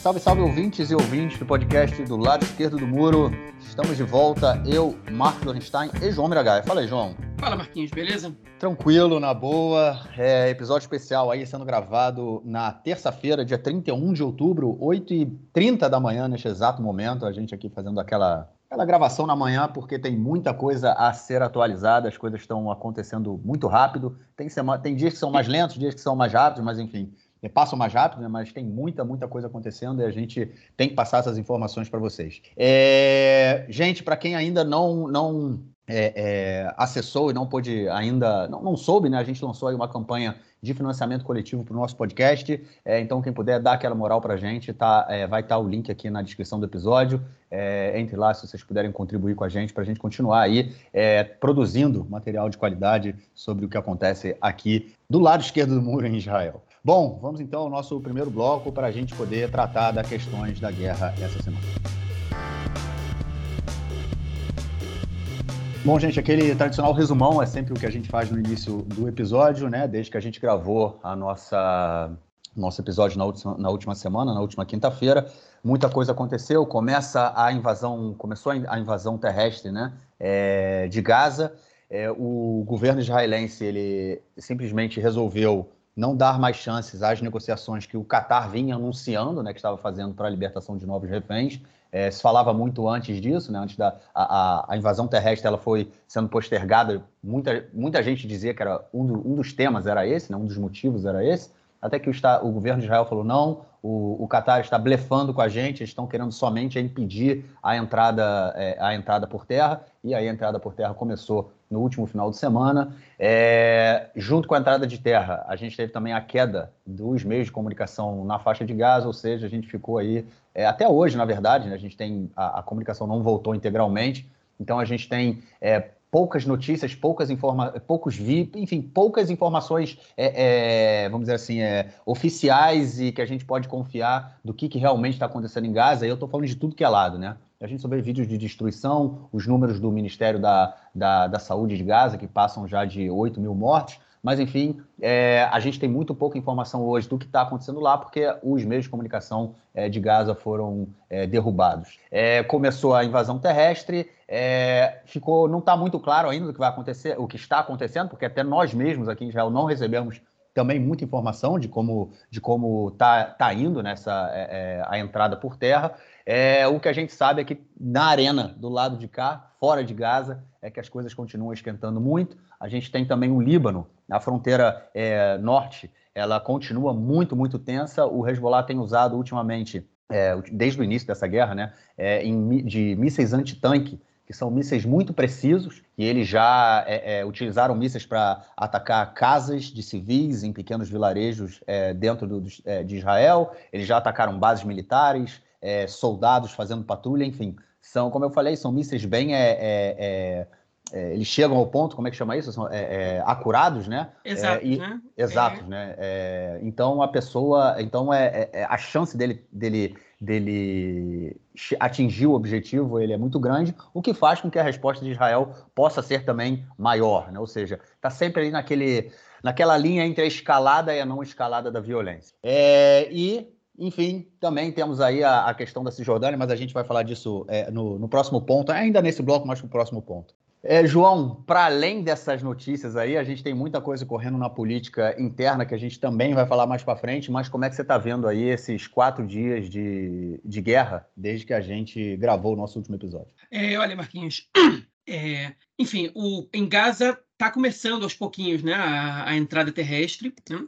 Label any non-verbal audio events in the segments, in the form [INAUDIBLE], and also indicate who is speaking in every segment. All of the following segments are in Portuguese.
Speaker 1: Salve, salve ouvintes e ouvintes do podcast do lado esquerdo do muro. Estamos de volta, eu, Marcos Lorenstein e João Miragaia. Fala aí, João.
Speaker 2: Fala, Marquinhos, beleza?
Speaker 1: Tranquilo, na boa. É, episódio especial aí sendo gravado na terça-feira, dia 31 de outubro, 8h30 da manhã, neste exato momento. A gente aqui fazendo aquela, aquela gravação na manhã, porque tem muita coisa a ser atualizada, as coisas estão acontecendo muito rápido. Tem, semana, tem dias que são mais lentos, dias que são mais rápidos, mas enfim passam mais rápido, né? mas tem muita, muita coisa acontecendo e a gente tem que passar essas informações para vocês. É... Gente, para quem ainda não, não é, é, acessou e não pôde ainda, não, não, soube, né? A gente lançou aí uma campanha de financiamento coletivo para o nosso podcast. É, então, quem puder dar aquela moral para a gente, tá, é, vai estar tá o link aqui na descrição do episódio. É, entre lá se vocês puderem contribuir com a gente para a gente continuar aí é, produzindo material de qualidade sobre o que acontece aqui do lado esquerdo do muro em Israel. Bom, vamos então ao nosso primeiro bloco para a gente poder tratar das questões da guerra essa semana. Bom, gente, aquele tradicional resumão é sempre o que a gente faz no início do episódio, né? Desde que a gente gravou a nossa nosso episódio na última, na última semana, na última quinta-feira, muita coisa aconteceu. Começa a invasão, começou a invasão terrestre, né? É, de Gaza. É, o governo israelense ele simplesmente resolveu não dar mais chances às negociações que o Qatar vinha anunciando, né, que estava fazendo para a libertação de novos reféns. É, se falava muito antes disso, né, antes da a, a, invasão terrestre, ela foi sendo postergada. Muita, muita gente dizia que era um, do, um dos temas era esse, né, um dos motivos era esse. Até que o, o governo de Israel falou: não, o, o Qatar está blefando com a gente, eles estão querendo somente impedir a entrada, é, a entrada por terra. E aí a entrada por terra começou no último final de semana. É, junto com a entrada de terra, a gente teve também a queda dos meios de comunicação na faixa de Gaza, ou seja, a gente ficou aí, é, até hoje, na verdade, né, a gente tem, a, a, comunicação não voltou integralmente, então a gente tem é, poucas notícias, poucas informações, poucos VIP, enfim, poucas informações, é, é, vamos dizer assim, é, oficiais e que a gente pode confiar do que, que realmente está acontecendo em Gaza. E eu estou falando de tudo que é lado, né? A gente só vê vídeos de destruição, os números do Ministério da, da, da Saúde de Gaza, que passam já de 8 mil mortes, mas, enfim, é, a gente tem muito pouca informação hoje do que está acontecendo lá, porque os meios de comunicação é, de Gaza foram é, derrubados. É, começou a invasão terrestre, é, ficou, não está muito claro ainda o que vai acontecer, o que está acontecendo, porque até nós mesmos aqui em Israel não recebemos também muita informação de como de como está tá indo nessa é, a entrada por terra. É, o que a gente sabe é que na arena do lado de cá, fora de Gaza, é que as coisas continuam esquentando muito. A gente tem também o Líbano, na fronteira é, norte, ela continua muito, muito tensa. O Hezbollah tem usado ultimamente, é, desde o início dessa guerra, né, é, em, de mísseis antitanque, que são mísseis muito precisos, e eles já é, é, utilizaram mísseis para atacar casas de civis em pequenos vilarejos é, dentro do, de Israel, eles já atacaram bases militares, é, soldados fazendo patrulha, enfim. São, como eu falei, são mísseis bem. É, é, é, é eles chegam ao ponto, como é que chama isso? São é, acurados, né?
Speaker 2: Exato,
Speaker 1: e,
Speaker 2: né?
Speaker 1: Exatos, né? então a pessoa. Então é, a chance dele, dele, dele atingir o objetivo ele é muito grande, o que faz com que a resposta de Israel possa ser também maior, né? Ou seja, está sempre ali naquele, naquela linha entre a escalada e a não escalada da violência. e enfim, também temos aí a, a, questão da Cisjordânia, mas a gente vai falar disso é, no, no, próximo ponto, ainda nesse bloco, mas no próximo ponto. É, João, para além dessas notícias aí, a gente tem muita coisa correndo na política interna que a gente também vai falar mais para frente, mas como é que você está vendo aí esses quatro dias de, de guerra desde que a gente gravou o nosso último episódio?
Speaker 2: É, olha, Marquinhos, é, enfim, o, em Gaza está começando aos pouquinhos né, a, a entrada terrestre, né?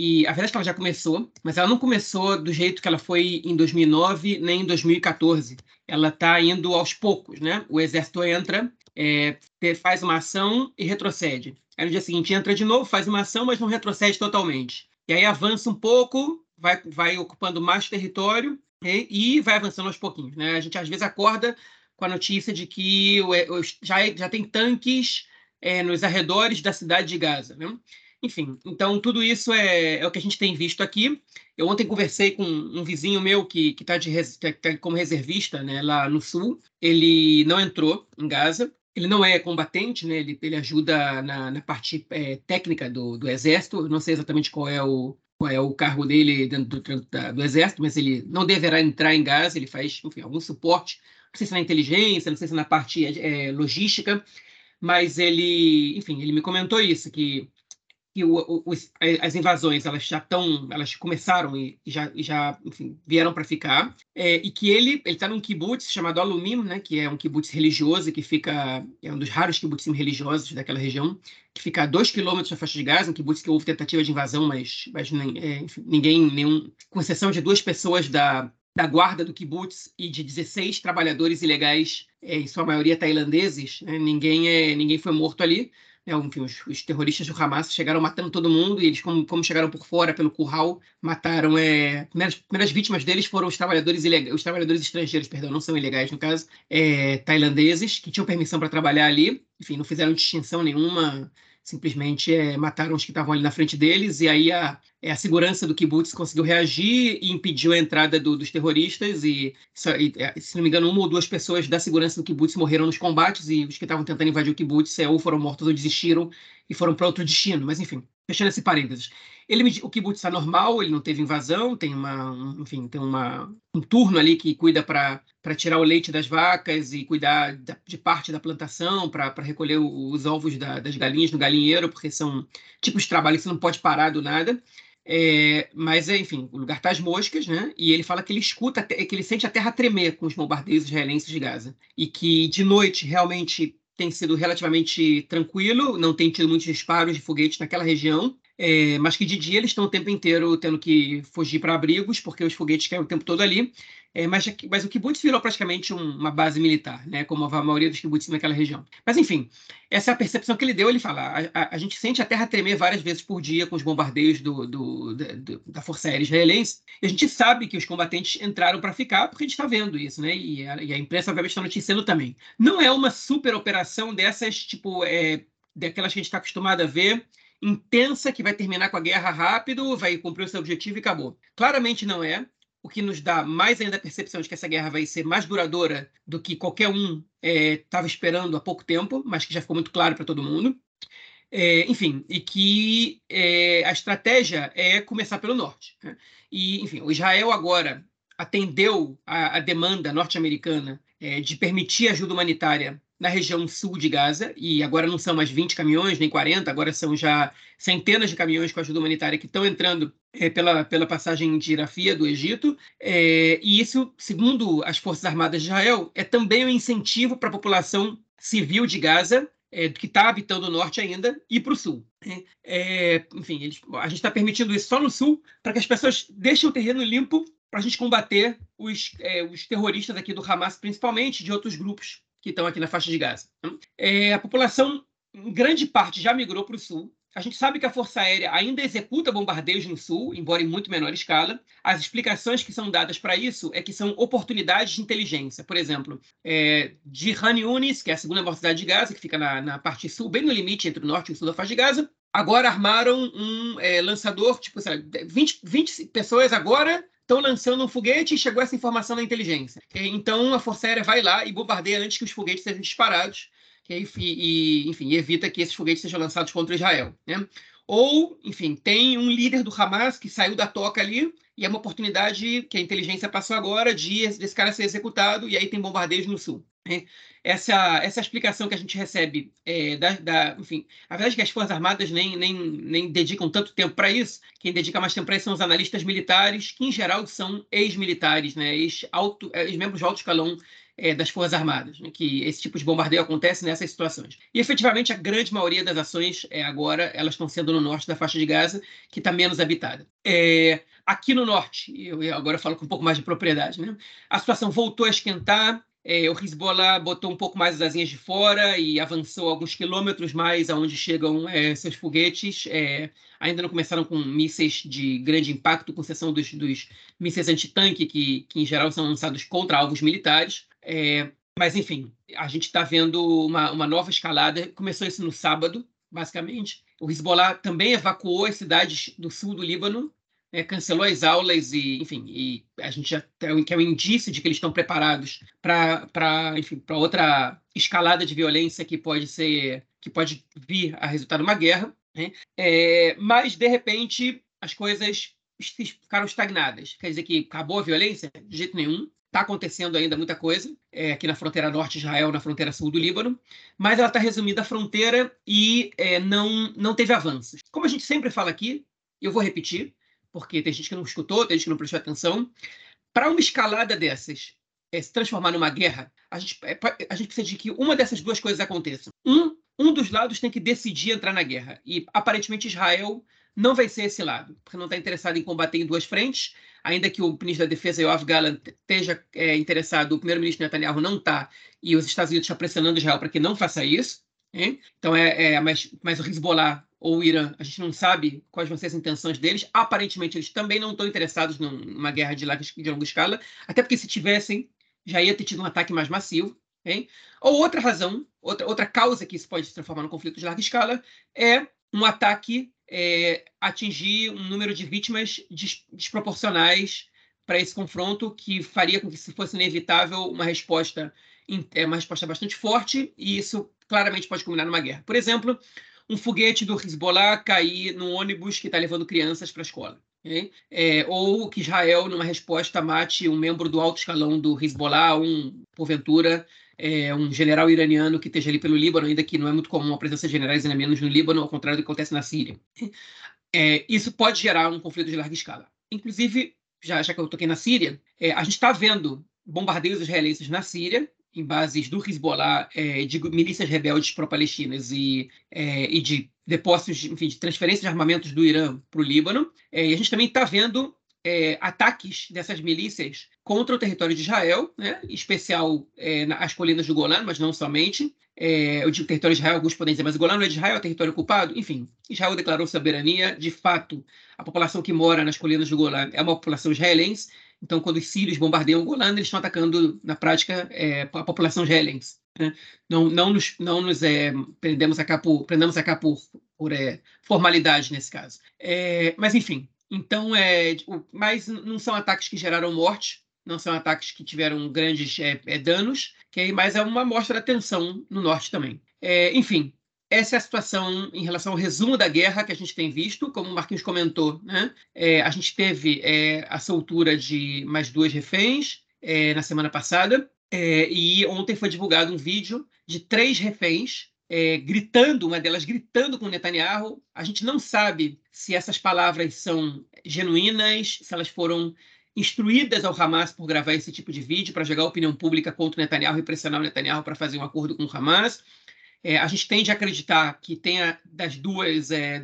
Speaker 2: E a verdade é que ela já começou, mas ela não começou do jeito que ela foi em 2009 nem em 2014. Ela está indo aos poucos, né? O exército entra, é, faz uma ação e retrocede. Aí no dia seguinte entra de novo, faz uma ação, mas não retrocede totalmente. E aí avança um pouco, vai, vai ocupando mais território e, e vai avançando aos pouquinhos. Né? A gente às vezes acorda com a notícia de que o, já, já tem tanques é, nos arredores da cidade de Gaza. Né? Enfim, então tudo isso é, é, o que a gente tem visto aqui. Eu ontem conversei com um vizinho meu que está tá, tá como reservista né, lá no sul. Ele não entrou em Gaza. Ele não é combatente, né? ele, ele ajuda na, na parte é, técnica do, do exército. Eu não sei exatamente qual é o, qual é o cargo dele dentro do, do, do, exército, mas ele não deverá entrar em Gaza, ele faz, enfim, algum suporte, não sei se na inteligência, não sei se na parte é, logística, mas ele, enfim, ele me comentou isso, que que o, o, as invasões elas já estão, elas começaram e já, já enfim, vieram para ficar, é, e que ele ele está num kibbutz chamado Alumim, né, que é um kibbutz religioso que fica é um dos raros kibbutzim religiosos daquela região, que fica a dois quilômetros da faixa de Gaza, um kibbutz que houve tentativa de invasão, mas, mas é, enfim, ninguém, nenhum, com exceção de duas pessoas da da guarda do kibbutz e de 16 trabalhadores ilegais, é, em sua maioria tailandeses, né, ninguém é ninguém foi morto ali. É, os, os, terroristas do Hamas chegaram matando todo mundo e eles, como, como chegaram por fora, pelo curral, mataram. É, primeiras, primeiras vítimas deles foram os trabalhadores ilegais, os trabalhadores estrangeiros, perdão, não são ilegais no caso, é, tailandeses, que tinham permissão para trabalhar ali. Enfim, não fizeram distinção nenhuma simplesmente é, mataram os que estavam ali na frente deles, e aí a, a segurança do kibbutz conseguiu reagir e impediu a entrada do, dos terroristas, e, e, se não me engano, uma ou duas pessoas da segurança do kibbutz morreram nos combates, e os que estavam tentando invadir o kibbutz é, ou foram mortos ou desistiram e foram para outro destino, mas enfim, fechando esse parênteses. Ele, o kibbutz está normal, ele não teve invasão, tem uma, um, enfim, tem uma, um turno ali que cuida para tirar o leite das vacas e cuidar da, de parte da plantação, para recolher os ovos da, das galinhas no galinheiro, porque são tipos de trabalho que você não pode parar do nada. É, mas, enfim, o lugar está às moscas, né? E ele fala que ele escuta, que ele sente a terra tremer com os bombardeios israelenses de Gaza. E que de noite realmente tem sido relativamente tranquilo, não tem tido muitos disparos de foguetes naquela região. É, mas que de dia eles estão o tempo inteiro tendo que fugir para abrigos, porque os foguetes caem o tempo todo ali. É, mas, mas o kibbutz virou praticamente um, uma base militar, né, como a maioria dos kibbutz naquela região. Mas, enfim, essa é a percepção que ele deu. Ele fala: a, a, a gente sente a terra tremer várias vezes por dia com os bombardeios do, do, do, da Força Aérea Israelense. E a gente sabe que os combatentes entraram para ficar, porque a gente está vendo isso, né? E a, e a imprensa, obviamente, está noticiando também. Não é uma super operação dessas, tipo, é, daquelas que a gente está acostumado a ver intensa que vai terminar com a guerra rápido, vai cumprir o seu objetivo e acabou. Claramente não é. O que nos dá mais ainda a percepção de que essa guerra vai ser mais duradoura do que qualquer um estava é, esperando há pouco tempo, mas que já ficou muito claro para todo mundo. É, enfim, e que é, a estratégia é começar pelo norte. Né? E, enfim, o Israel agora atendeu a, a demanda norte-americana é, de permitir ajuda humanitária na região sul de Gaza, e agora não são mais 20 caminhões, nem 40, agora são já centenas de caminhões com ajuda humanitária que estão entrando é, pela, pela passagem de Rafia, do Egito, é, e isso, segundo as Forças Armadas de Israel, é também um incentivo para a população civil de Gaza, é, que está habitando o norte ainda, e para o sul. Né? É, enfim, eles, a gente está permitindo isso só no sul, para que as pessoas deixem o terreno limpo para a gente combater os, é, os terroristas aqui do Hamas, principalmente, de outros grupos que estão aqui na faixa de Gaza. É, a população, em grande parte, já migrou para o sul. A gente sabe que a Força Aérea ainda executa bombardeios no sul, embora em muito menor escala. As explicações que são dadas para isso é que são oportunidades de inteligência. Por exemplo, é, de Han Yunis, que é a segunda maior cidade de Gaza, que fica na, na, parte sul, bem no limite entre o norte e o sul da faixa de Gaza, agora armaram um é, lançador, tipo, sei lá, 20, 20 pessoas agora estão lançando um foguete e chegou essa informação na inteligência. Então a Força Aérea vai lá e bombardeia antes que os foguetes sejam disparados e, e, enfim, evita que esses foguetes sejam lançados contra Israel. Né? Ou, enfim, tem um líder do Hamas que saiu da toca ali e é uma oportunidade que a inteligência passou agora de desse cara ser executado e aí tem bombardeios no sul. Né? Essa, essa explicação que a gente recebe é, da, da, enfim, a verdade é que as Forças Armadas nem, nem, nem dedicam tanto tempo para isso. Quem dedica mais tempo para isso são os analistas militares, que em geral são ex-militares, né? ex-membros ex de alto escalão é, das Forças Armadas, né? que esse tipo de bombardeio acontece nessas situações. E efetivamente a grande maioria das ações é, agora elas estão sendo no norte da faixa de Gaza, que está menos habitada. É, aqui no norte, eu agora falo com um pouco mais de propriedade, né? a situação voltou a esquentar. É, o Hezbollah botou um pouco mais as asinhas de fora e avançou alguns quilômetros mais aonde chegam é, seus foguetes. É, ainda não começaram com mísseis de grande impacto, com exceção dos, dos mísseis antitanque, que, que em geral são lançados contra alvos militares. É, mas, enfim, a gente está vendo uma, uma nova escalada. Começou isso no sábado, basicamente. O Hezbollah também evacuou as cidades do sul do Líbano é, cancelou as aulas e, enfim, e a gente já tem que é um indício de que eles estão preparados para, enfim, para outra escalada de violência que pode ser, que pode vir a resultar numa guerra. Né? É, mas de repente as coisas ficaram estagnadas. Quer dizer que acabou a violência? De jeito nenhum. Está acontecendo ainda muita coisa é, aqui na fronteira norte de Israel, na fronteira sul do Líbano, mas ela está resumida à fronteira e é, não, não teve avanços. Como a gente sempre fala aqui, eu vou repetir, porque tem gente que não escutou, tem gente que não prestou atenção. Para uma escalada dessas é, se transformar numa guerra, a gente, é, a gente precisa de que uma dessas duas coisas aconteça. Um, um dos lados tem que decidir entrar na guerra. E aparentemente Israel não vai ser esse lado, porque não está interessado em combater em duas frentes, ainda que o ministro da Defesa, Yoav Gallant, esteja é, interessado, o primeiro-ministro Netanyahu não está, e os Estados Unidos estão pressionando Israel para que não faça isso. Hein? Então, é, é mas, mas o Hezbollah ou o Irã, a gente não sabe quais vão ser as intenções deles. Aparentemente, eles também não estão interessados numa guerra de, larga, de longa escala, até porque se tivessem, já ia ter tido um ataque mais massivo. Hein? Ou outra razão, outra, outra causa que isso pode se transformar num conflito de larga escala é um ataque é, atingir um número de vítimas des desproporcionais para esse confronto, que faria com que se fosse inevitável uma resposta, é, uma resposta bastante forte, e isso claramente pode culminar numa guerra. Por exemplo, um foguete do Hezbollah cair num ônibus que está levando crianças para a escola. Okay? É, ou que Israel, numa resposta, mate um membro do alto escalão do Hezbollah, um, porventura, é, um general iraniano que esteja ali pelo Líbano, ainda que não é muito comum a presença de generais iranianos no Líbano, ao contrário do que acontece na Síria. É, isso pode gerar um conflito de larga escala. Inclusive, já, já que eu toquei na Síria, é, a gente está vendo bombardeios israelenses na Síria, em bases do Hezbollah, é, de milícias rebeldes pró-palestinas e, é, e de depósitos, enfim, de transferência de armamentos do Irã para o Líbano. É, e a gente também está vendo é, ataques dessas milícias contra o território de Israel, né, em especial é, nas colinas do Golan, mas não somente. É, eu digo território de Israel, alguns podem dizer, mas o Golan não é de Israel, é território ocupado? Enfim, Israel declarou soberania. De fato, a população que mora nas colinas do Golan é uma população israelense. Então, quando os sírios bombardeiam o Golan, eles estão atacando, na prática, é, a população israelense. Né? Não, não nos, não nos é, prendemos a cá por, prendemos a cá por, por é, formalidade nesse caso. É, mas, enfim, então, é, mas não são ataques que geraram morte, não são ataques que tiveram grandes é, é, danos, que mas é uma mostra da tensão no norte também. É, enfim, essa é a situação em relação ao resumo da guerra que a gente tem visto, como o Marquinhos comentou, né? É, a gente teve é, a soltura de mais duas reféns é, na semana passada, e ontem foi divulgado um vídeo de três reféns é, gritando, uma delas gritando com Netanyahu. A gente não sabe se essas palavras são genuínas, se elas foram instruídas ao Hamas por gravar esse tipo de vídeo para jogar a opinião pública contra o Netanyahu e pressionar o Netanyahu para fazer um acordo com o Hamas. É, a gente tende a acreditar que tenha das duas, é,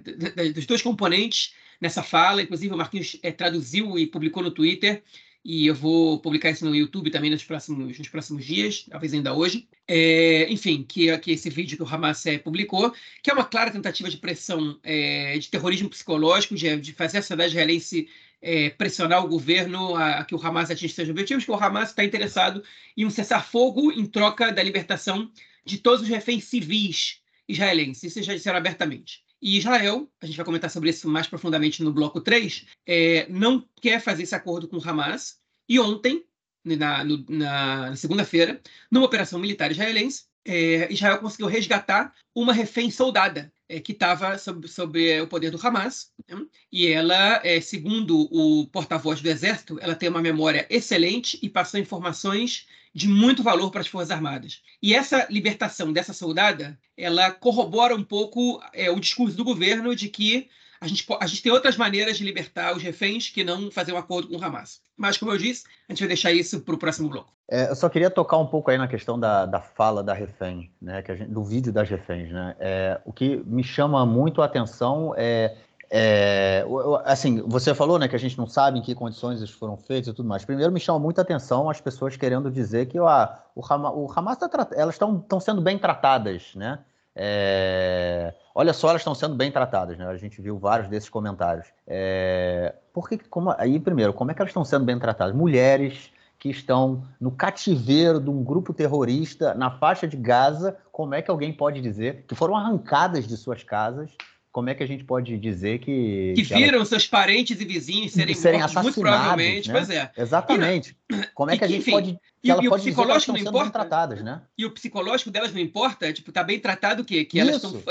Speaker 2: dos dois componentes nessa fala. Inclusive, o Marquinhos é, traduziu e publicou no Twitter e eu vou publicar isso no YouTube também nos próximos, nos próximos dias, talvez ainda hoje. É, enfim, que, que esse vídeo que o Hamas é, publicou, que é uma clara tentativa de pressão, é, de terrorismo psicológico, de, de fazer a sociedade israelense é, pressionar o governo a, a, que o Hamas atinja seus objetivos, que o Hamas está interessado em um cessar-fogo em troca da libertação de todos os reféns civis israelenses. Isso já disseram abertamente. E Israel, a gente vai comentar sobre isso mais profundamente no bloco 3, é, não quer fazer esse acordo com o Hamas. E ontem, na, na, na segunda-feira, numa operação militar israelense, é, Israel conseguiu resgatar uma refém soldada é, que estava sob, sob, o poder do Hamas. Né? E ela, é, segundo o porta-voz do Exército, ela tem uma memória excelente e passou informações de muito valor para as Forças Armadas. E essa libertação dessa soldada, ela corrobora um pouco é, o discurso do governo de que a gente, a gente tem outras maneiras de libertar os reféns que não fazer um acordo com o Hamas. Mas, como eu disse, a gente vai deixar isso para o próximo bloco.
Speaker 1: É, eu só queria tocar um pouco aí na questão da, da fala da refém, né, que gente, do vídeo das reféns. Né? É, o que me chama muito a atenção é é, assim, você falou né, que a gente não sabe em que condições eles foram feitos e tudo mais. Primeiro, me chama muita atenção as pessoas querendo dizer que o, Hamas, o Hamas tá, elas estão sendo bem tratadas, né? É, olha só, elas estão sendo bem tratadas, né? A gente viu vários desses comentários. É, porque, como, aí, primeiro, como é que elas estão sendo bem tratadas? Mulheres que estão no cativeiro de um grupo terrorista na faixa de Gaza, como é que alguém pode dizer que foram arrancadas de suas casas como é que a gente pode dizer que.
Speaker 2: Que, que viram seus parentes e vizinhos serem, serem mortos, muito provavelmente,
Speaker 1: né?
Speaker 2: pois é.
Speaker 1: Exatamente. como é que a gente enfim, pode. Que
Speaker 2: e, ela e pode o psicológico dizer que não importa. tratadas, né? E o psicológico delas não importa? Tipo, tá bem tratado o quê? Que elas estão.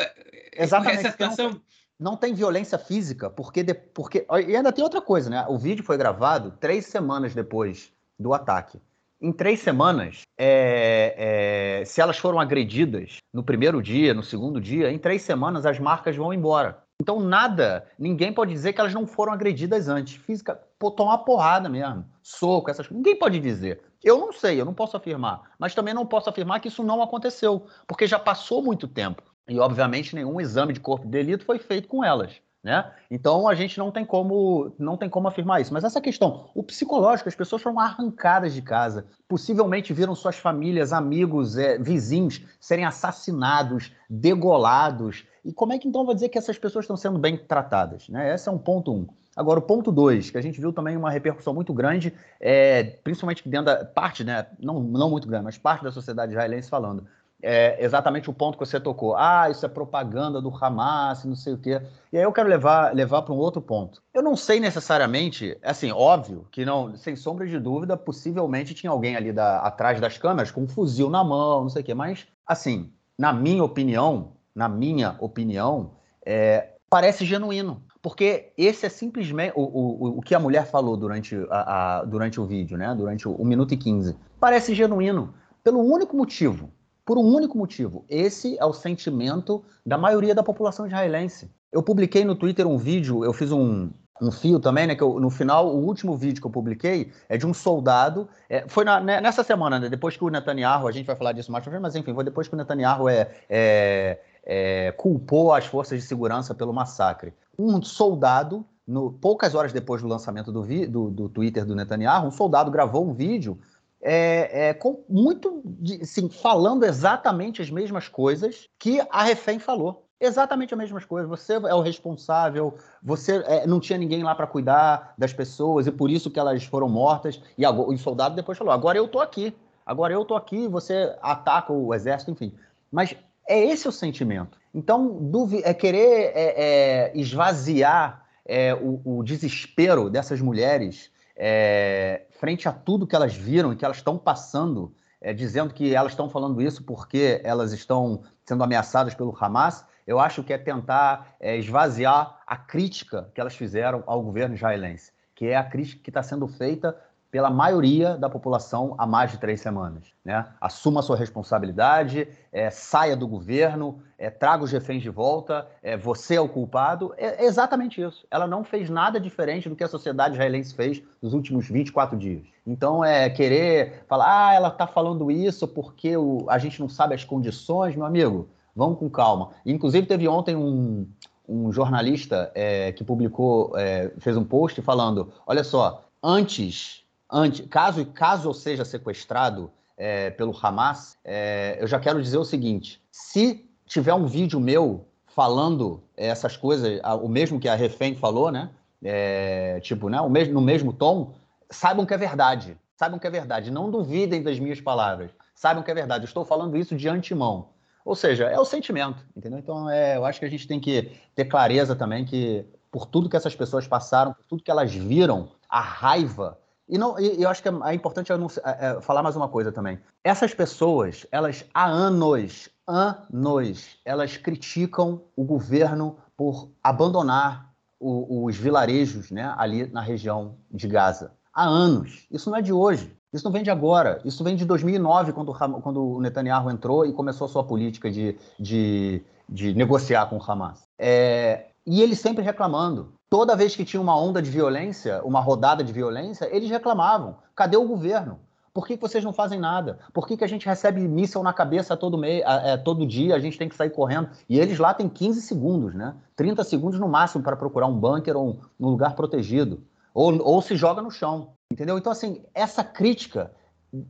Speaker 1: Exatamente. Essa situação. não tem violência física, porque, de, porque. E ainda tem outra coisa, né? O vídeo foi gravado três semanas depois do ataque. Em três semanas, é, é, se elas foram agredidas no primeiro dia, no segundo dia, em três semanas as marcas vão embora. Então, nada, ninguém pode dizer que elas não foram agredidas antes. Física, pô, tomar porrada mesmo, soco, essas coisas. Ninguém pode dizer. Eu não sei, eu não posso afirmar. Mas também não posso afirmar que isso não aconteceu, porque já passou muito tempo. E, obviamente, nenhum exame de corpo de delito foi feito com elas. Né? Então a gente não tem como não tem como afirmar isso. Mas essa questão, o psicológico, as pessoas foram arrancadas de casa, possivelmente viram suas famílias, amigos, é, vizinhos serem assassinados, degolados. E como é que então vai dizer que essas pessoas estão sendo bem tratadas? Né? Esse é um ponto um. Agora, o ponto dois, que a gente viu também uma repercussão muito grande, é, principalmente dentro da parte, né, não, não muito grande, mas parte da sociedade israelense falando é exatamente o ponto que você tocou. Ah, isso é propaganda do Hamas, não sei o quê. E aí eu quero levar, levar para um outro ponto. Eu não sei necessariamente, assim, óbvio que não, sem sombra de dúvida, possivelmente tinha alguém ali da, atrás das câmeras com um fuzil na mão, não sei o quê. Mas, assim, na minha opinião, na minha opinião, é, parece genuíno. Porque esse é simplesmente o, o, o que a mulher falou durante, a, a durante o vídeo, né? Durante o 1 minuto e 15. Parece genuíno. Pelo único motivo por um único motivo. Esse é o sentimento da maioria da população israelense. Eu publiquei no Twitter um vídeo, eu fiz um, um fio também, né? Que eu, no final, o último vídeo que eu publiquei é de um soldado. É, foi na, né, nessa semana, né, depois que o Netanyahu, a gente vai falar disso mais pra frente, mas enfim, foi depois que o Netanyahu é, é, é, culpou as forças de segurança pelo massacre. Um soldado, no, poucas horas depois do lançamento do, vi, do, do Twitter do Netanyahu, um soldado gravou um vídeo é, é, com muito, assim, falando exatamente as mesmas coisas que a refém falou. Exatamente as mesmas coisas. Você é o responsável, você é, não tinha ninguém lá para cuidar das pessoas e por isso que elas foram mortas. E, o soldado depois falou: agora eu tô aqui, agora eu tô aqui, você ataca o exército, enfim. Mas é esse o sentimento. Então, é querer é, é, esvaziar é, o, o desespero dessas mulheres é, frente a tudo que elas viram e que elas estão passando, é, dizendo que elas estão falando isso porque elas estão sendo ameaçadas pelo Hamas, eu acho que é tentar é, esvaziar a crítica que elas fizeram ao governo israelense, que é a crítica que está sendo feita pela maioria da população há mais de três semanas. Né? Assuma sua responsabilidade, é, saia do governo, é, traga os reféns de volta, é, você é o culpado. É, é, exatamente isso. Ela não fez nada diferente do que a sociedade israelense fez nos últimos 24 dias. Então, é querer falar, ah, ela está falando isso porque o, a gente não sabe as condições, meu amigo, vamos com calma. Inclusive, teve ontem um, um jornalista é, que publicou, é, fez um post falando: olha só, antes antes, caso, caso eu seja sequestrado é, pelo Hamas, é, eu já quero dizer o seguinte: se tiver um vídeo meu falando essas coisas, o mesmo que a refém falou, né? É, tipo, né? O mesmo, no mesmo tom, saibam que é verdade. Saibam que é verdade. Não duvidem das minhas palavras. Saibam que é verdade. Eu estou falando isso de antemão. Ou seja, é o sentimento, entendeu? Então, é, eu acho que a gente tem que ter clareza também que, por tudo que essas pessoas passaram, por tudo que elas viram, a raiva e, não, e eu acho que é, é importante é, é, falar mais uma coisa também. Essas pessoas, elas há anos, anos, elas criticam o governo por abandonar o, os vilarejos né, ali na região de Gaza. Há anos. Isso não é de hoje. Isso não vem de agora. Isso vem de 2009, quando, quando o Netanyahu entrou e começou a sua política de, de, de negociar com o Hamas. É, e ele sempre reclamando toda vez que tinha uma onda de violência, uma rodada de violência, eles reclamavam: cadê o governo? Por que, vocês não fazem nada? Por que, que a gente recebe míssil na cabeça todo, meio, é, todo dia, a gente tem que sair correndo? E eles lá têm 15 segundos, né? 30 segundos no máximo para procurar um bunker ou um, um lugar protegido. Ou, ou se joga no chão, entendeu? Então, assim, essa crítica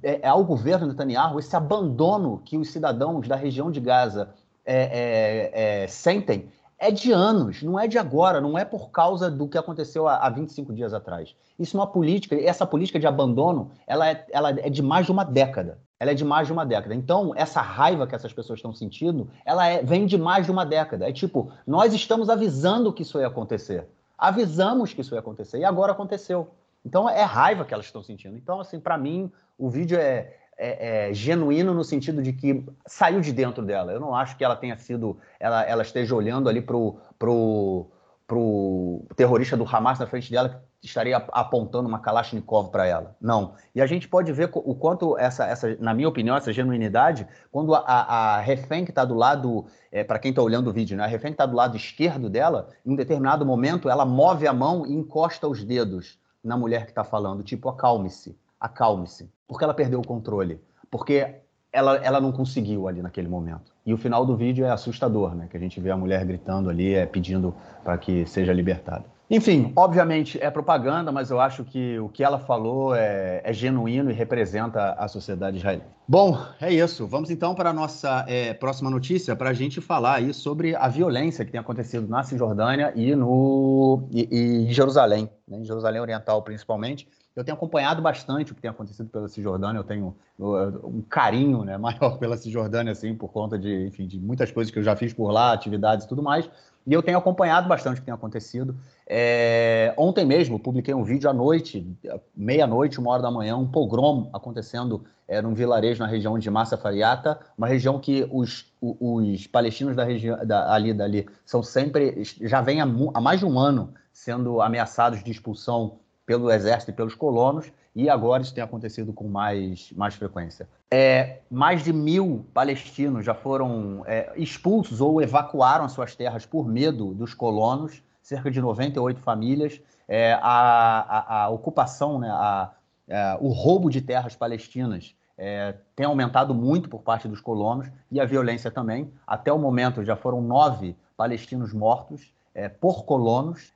Speaker 1: é, é ao governo Netanyahu, esse abandono que os cidadãos da região de Gaza é, é, é sentem, é de anos, não é de agora, não é por causa do que aconteceu há, há 25 dias atrás. Isso é uma política, essa política de abandono, ela é, ela é de mais de uma década. Ela é de mais de uma década. Então, essa raiva que essas pessoas estão sentindo, ela é, vem de mais de uma década. É tipo, nós estamos avisando que isso ia acontecer. Avisamos que isso ia acontecer e agora aconteceu. Então, é raiva que elas estão sentindo. Então, assim, para mim, o vídeo é, é, é, genuíno no sentido de que saiu de dentro dela. Eu não acho que ela tenha sido, ela, ela esteja olhando ali pro, pro, pro terrorista do Hamas na frente dela que estaria apontando uma Kalashnikov para ela. Não. E a gente pode ver o quanto essa, essa na minha opinião, essa genuinidade, quando a, a, a refém que está do lado, é, para quem está olhando o vídeo, né, a refém que está do lado esquerdo dela, em um determinado momento, ela move a mão e encosta os dedos na mulher que está falando, tipo, acalme-se, acalme-se, porque ela perdeu o controle, porque ela, ela não conseguiu ali naquele momento. E o final do vídeo é assustador, né? Que a gente vê a mulher gritando ali, é, pedindo para que seja libertada. Enfim, obviamente é propaganda, mas eu acho que o que ela falou é, é genuíno e representa a sociedade israelense. Bom, é isso. Vamos então para a nossa é, próxima notícia, para a gente falar aí sobre a violência que tem acontecido na Cisjordânia e, no, e, e em Jerusalém, né? em Jerusalém Oriental principalmente. Eu tenho acompanhado bastante o que tem acontecido pela Cisjordânia, eu tenho um carinho né, [LAUGHS] maior pela Cisjordânia, assim, por conta de, enfim, de muitas coisas que eu já fiz por lá, atividades e tudo mais, e eu tenho acompanhado bastante o que tem acontecido. É, ontem mesmo publiquei um vídeo à noite, meia-noite, uma hora da manhã, um pogrom acontecendo é, num vilarejo na região de Massa Fariata, uma região que os, os palestinos da região da, ali dali são sempre, já vem há, há mais de um ano sendo ameaçados de expulsão pelo exército e pelos colonos, e agora isso tem acontecido com mais, mais frequência. É, mais de mil palestinos já foram é, expulsos ou evacuaram as suas terras por medo dos colonos, cerca de 98 famílias. É, a, a, a, ocupação, né, a, é, o roubo de terras palestinas é, tem aumentado muito por parte dos colonos e a violência também. Até o momento já foram nove palestinos mortos é, por colonos.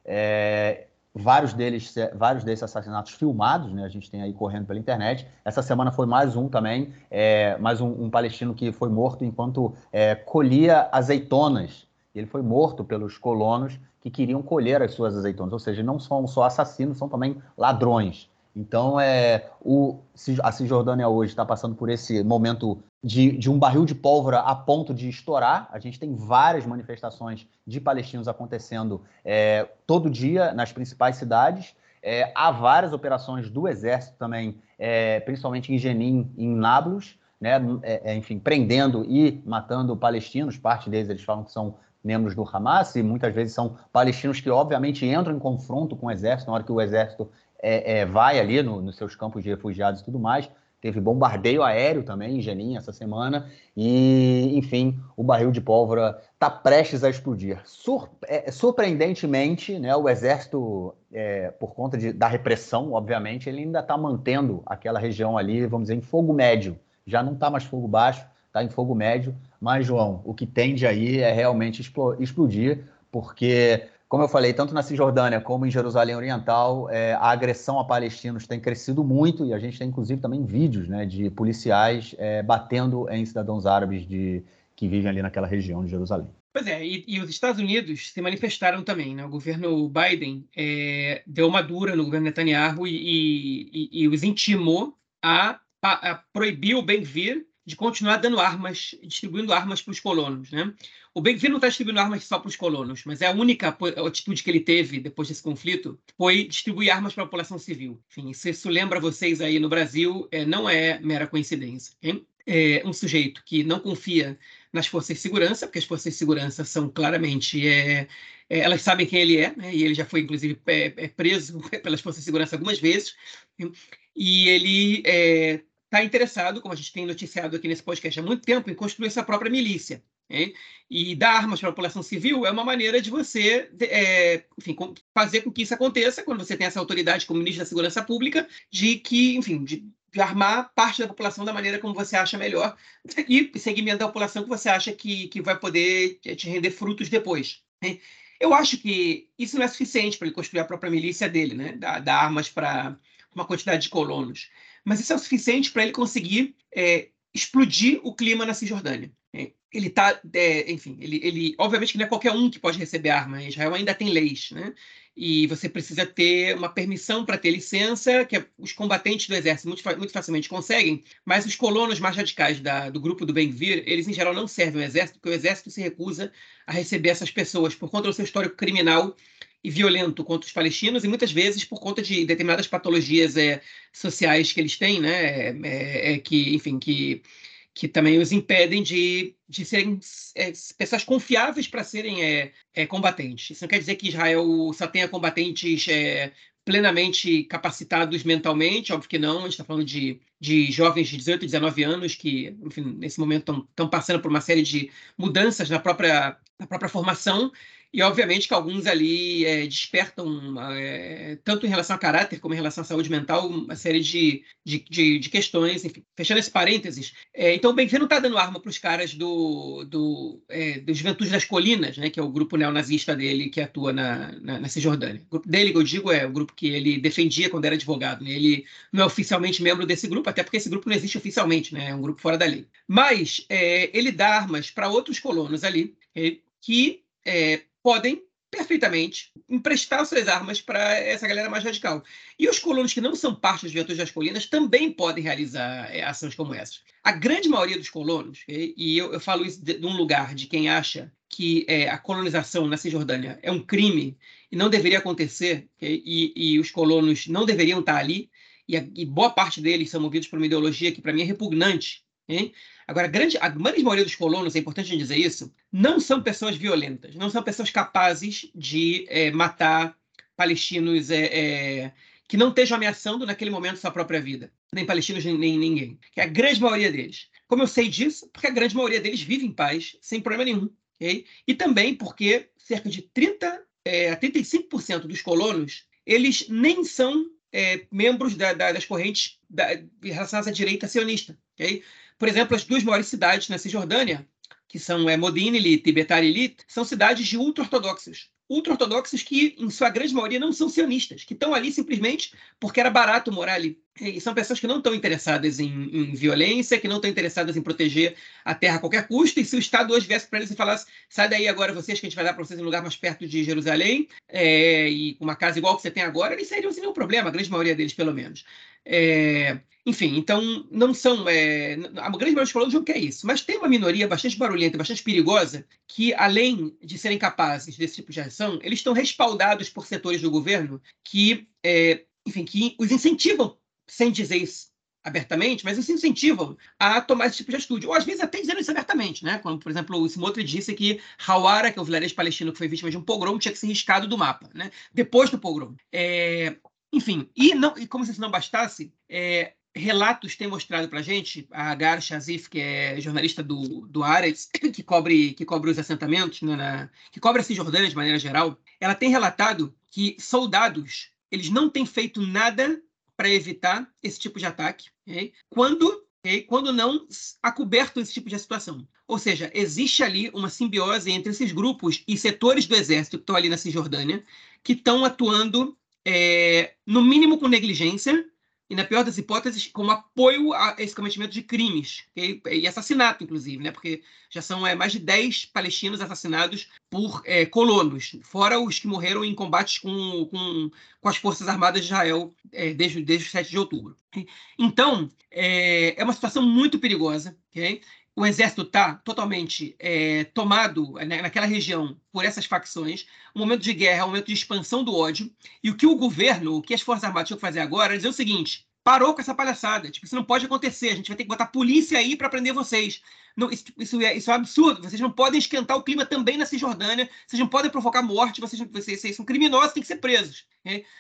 Speaker 1: Vários deles, vários desses assassinatos filmados, né? A gente tem aí correndo pela internet. Essa semana foi mais um também, é, mais um, um, palestino que foi morto enquanto é, colhia azeitonas. Ele foi morto pelos colonos que queriam colher as suas azeitonas, ou seja, não são só assassinos, são também ladrões. Então, é, o, a Cisjordânia hoje está passando por esse momento de, de, um barril de pólvora a ponto de estourar. A gente tem várias manifestações de palestinos acontecendo é, todo dia nas principais cidades. É, há várias operações do Exército também, é, principalmente em Jenin em Nablus, né, é, é, enfim, prendendo e matando palestinos. Parte deles eles falam que são membros do Hamas e muitas vezes são palestinos que, obviamente, entram em confronto com o Exército na hora que o Exército é, é, vai ali no, nos seus campos de refugiados e tudo mais. Teve bombardeio aéreo também em Jenin essa semana. E, enfim, o barril de pólvora está prestes a explodir. Sur é, surpreendentemente, né, o exército, é, por conta de, da repressão, obviamente, ele ainda está mantendo aquela região ali, vamos dizer, em fogo médio. Já não está mais fogo baixo, está em fogo médio. Mas, João, o que tende aí é realmente explodir, porque como eu falei, tanto na Cisjordânia como em Jerusalém Oriental, é, a agressão a palestinos tem crescido muito e a gente tem, inclusive, também vídeos né, de policiais é, batendo em cidadãos árabes de, que vivem ali naquela região de Jerusalém.
Speaker 2: Pois é, e, e os Estados Unidos se manifestaram também. Né? O governo Biden é, deu uma dura no governo Netanyahu e, e, e os intimou a, a, a proibir o Ben-Gvir de continuar dando armas, distribuindo armas para os colonos. Né? O Ben-Gvir não está distribuindo armas só para os colonos, mas é a única atitude que ele teve depois desse conflito foi distribuir armas para a população civil. Enfim, se isso lembra vocês aí no Brasil, é, não é mera coincidência. Hein? É um sujeito que não confia nas forças de segurança, porque as forças de segurança são claramente é, é, elas sabem quem ele é, né? e ele já foi, inclusive, é, é preso [LAUGHS] pelas forças de segurança algumas vezes, e ele é, está interessado, como a gente tem noticiado aqui nesse podcast há muito tempo, em construir sua própria milícia. E dar armas para a população civil é uma maneira de você é, enfim, fazer com que isso aconteça, quando você tem essa autoridade como ministro da Segurança Pública, de que, enfim, de, de armar parte da população da maneira como você acha melhor e segmentar a população que você acha que, que vai poder te render frutos depois. Eu acho que isso não é suficiente para ele construir a própria milícia dele, né? dar, dar armas para uma quantidade de colonos mas isso é o suficiente para ele conseguir é, explodir o clima na Cisjordânia. É, ele está, é, enfim, ele, ele, obviamente que não é qualquer um que pode receber arma. Israel ainda tem leis, né? E você precisa ter uma permissão para ter licença, que os combatentes do exército muito, muito facilmente conseguem, mas os colonos mais radicais da, do grupo do Ben-Gvir, eles em geral não servem ao exército, porque o exército se recusa a receber essas pessoas por conta do seu histórico criminal e violento contra os palestinos, e muitas vezes por conta de determinadas patologias é, sociais que eles têm, né? É, é, que, enfim, que, que também os impedem de, de serem é, pessoas confiáveis para serem é, é, combatentes. Isso não quer dizer que Israel só tenha combatentes é, plenamente capacitados mentalmente, óbvio que não, a gente está falando de, de jovens de 18, 19 anos que, enfim, nesse momento estão passando por uma série de mudanças na própria, na própria formação e, obviamente, que alguns ali é, despertam, é, tanto em relação a caráter como em relação à saúde mental, uma série de, de, de, de questões. Enfim, fechando esse parênteses. É, então, o Benfica não está dando arma para os caras do, do, é, do Juventude das Colinas, né, que é o grupo neonazista dele que atua na, na, na Cisjordânia. O grupo dele, que eu digo, é o grupo que ele defendia quando era advogado. Né? Ele não é oficialmente membro desse grupo, até porque esse grupo não existe oficialmente, né? é um grupo fora da lei. Mas é, ele dá armas para outros colonos ali que é, podem perfeitamente emprestar suas armas para essa galera mais radical. E os colonos que não são parte das Juventude das Colinas também podem realizar é, ações como essas. A grande maioria dos colonos, e, e eu, eu, falo isso de, de, um lugar de quem acha que é, a colonização na Cisjordânia é um crime e não deveria acontecer, e, e, os colonos não deveriam estar ali, e, a, e boa parte deles são movidos por uma ideologia que para mim é repugnante, Hein? Agora, a grande, a grande maioria dos colonos, é importante dizer isso, não são pessoas violentas, não são pessoas capazes de é, matar palestinos é, é, que não estejam ameaçando naquele momento sua própria vida, nem palestinos nem, nem ninguém. Que é a grande maioria deles. Como eu sei disso? Porque a grande maioria deles vive em paz, sem problema nenhum. Okay? E também porque cerca de 30 é, a 35% dos colonos eles nem são é, membros da, da, das correntes da, relacionadas à direita sionista. Okay? Por exemplo, as duas maiores cidades na Cisjordânia, que são é, Modin e Betar Illit, são cidades de ultra-ortodoxos. Ultra-ortodoxos que, em sua grande maioria, não são sionistas, que estão ali simplesmente porque era barato morar ali. E são pessoas que não estão interessadas em, em, violência, que não estão interessadas em proteger a terra a qualquer custo. E se o Estado hoje viesse para eles e falasse: sai daí agora vocês, que a gente vai dar para vocês um lugar mais perto de Jerusalém, é, e uma casa igual que você tem agora, eles sairiam sem nenhum problema, a grande maioria deles, pelo menos. É, enfim, então não são. É, a grande maioria dos colonos não quer isso. Mas tem uma minoria bastante barulhenta, bastante perigosa, que, além de serem capazes desse tipo de ação, eles estão respaldados por setores do governo que, é, enfim, que os incentivam sem dizer isso abertamente, mas se incentivam a tomar esse tipo de atitude. Ou às vezes até dizendo isso abertamente, né? Como, por exemplo, o Simotri disse que Hawara, que é o vilarejo palestino que foi vítima de um pogrom, tinha que ser riscado do mapa, né? Depois do pogrom. É... Enfim, e, não, e como se isso não bastasse, é, relatos têm mostrado para a gente, a Agar Shazif, que é jornalista do, do Ares, [COUGHS] que cobre, que cobre os assentamentos, né, na, que cobre a Cisjordânia de maneira geral, ela tem relatado que soldados eles não têm feito nada para evitar esse tipo de ataque, okay? quando, okay? quando não acoberto esse tipo de situação. Ou seja, existe ali uma simbiose entre esses grupos e setores do exército que estão ali na Cisjordânia, que estão atuando, é, no mínimo com negligência, e, na pior das hipóteses, como apoio a esse cometimento de crimes e assassinato, inclusive, né? porque já são é, mais de 10 palestinos assassinados por é, colonos, fora os que morreram em combates com, com, com as Forças Armadas de Israel é, desde, desde o 7 de outubro. Então, é, é, uma situação muito perigosa. Okay? O exército está totalmente é, tomado né, naquela região por essas facções, um momento de guerra, um momento de expansão do ódio, e o que o governo, o que as Forças Armadas tinham que fazer agora é dizer o seguinte: parou com essa palhaçada, tipo, isso não pode acontecer, a gente vai ter que botar polícia aí para prender vocês. Não, isso, isso, é, isso é um absurdo, vocês não podem esquentar o clima também na Cisjordânia, vocês não podem provocar morte, vocês, vocês, vocês são criminosos, têm que ser presos.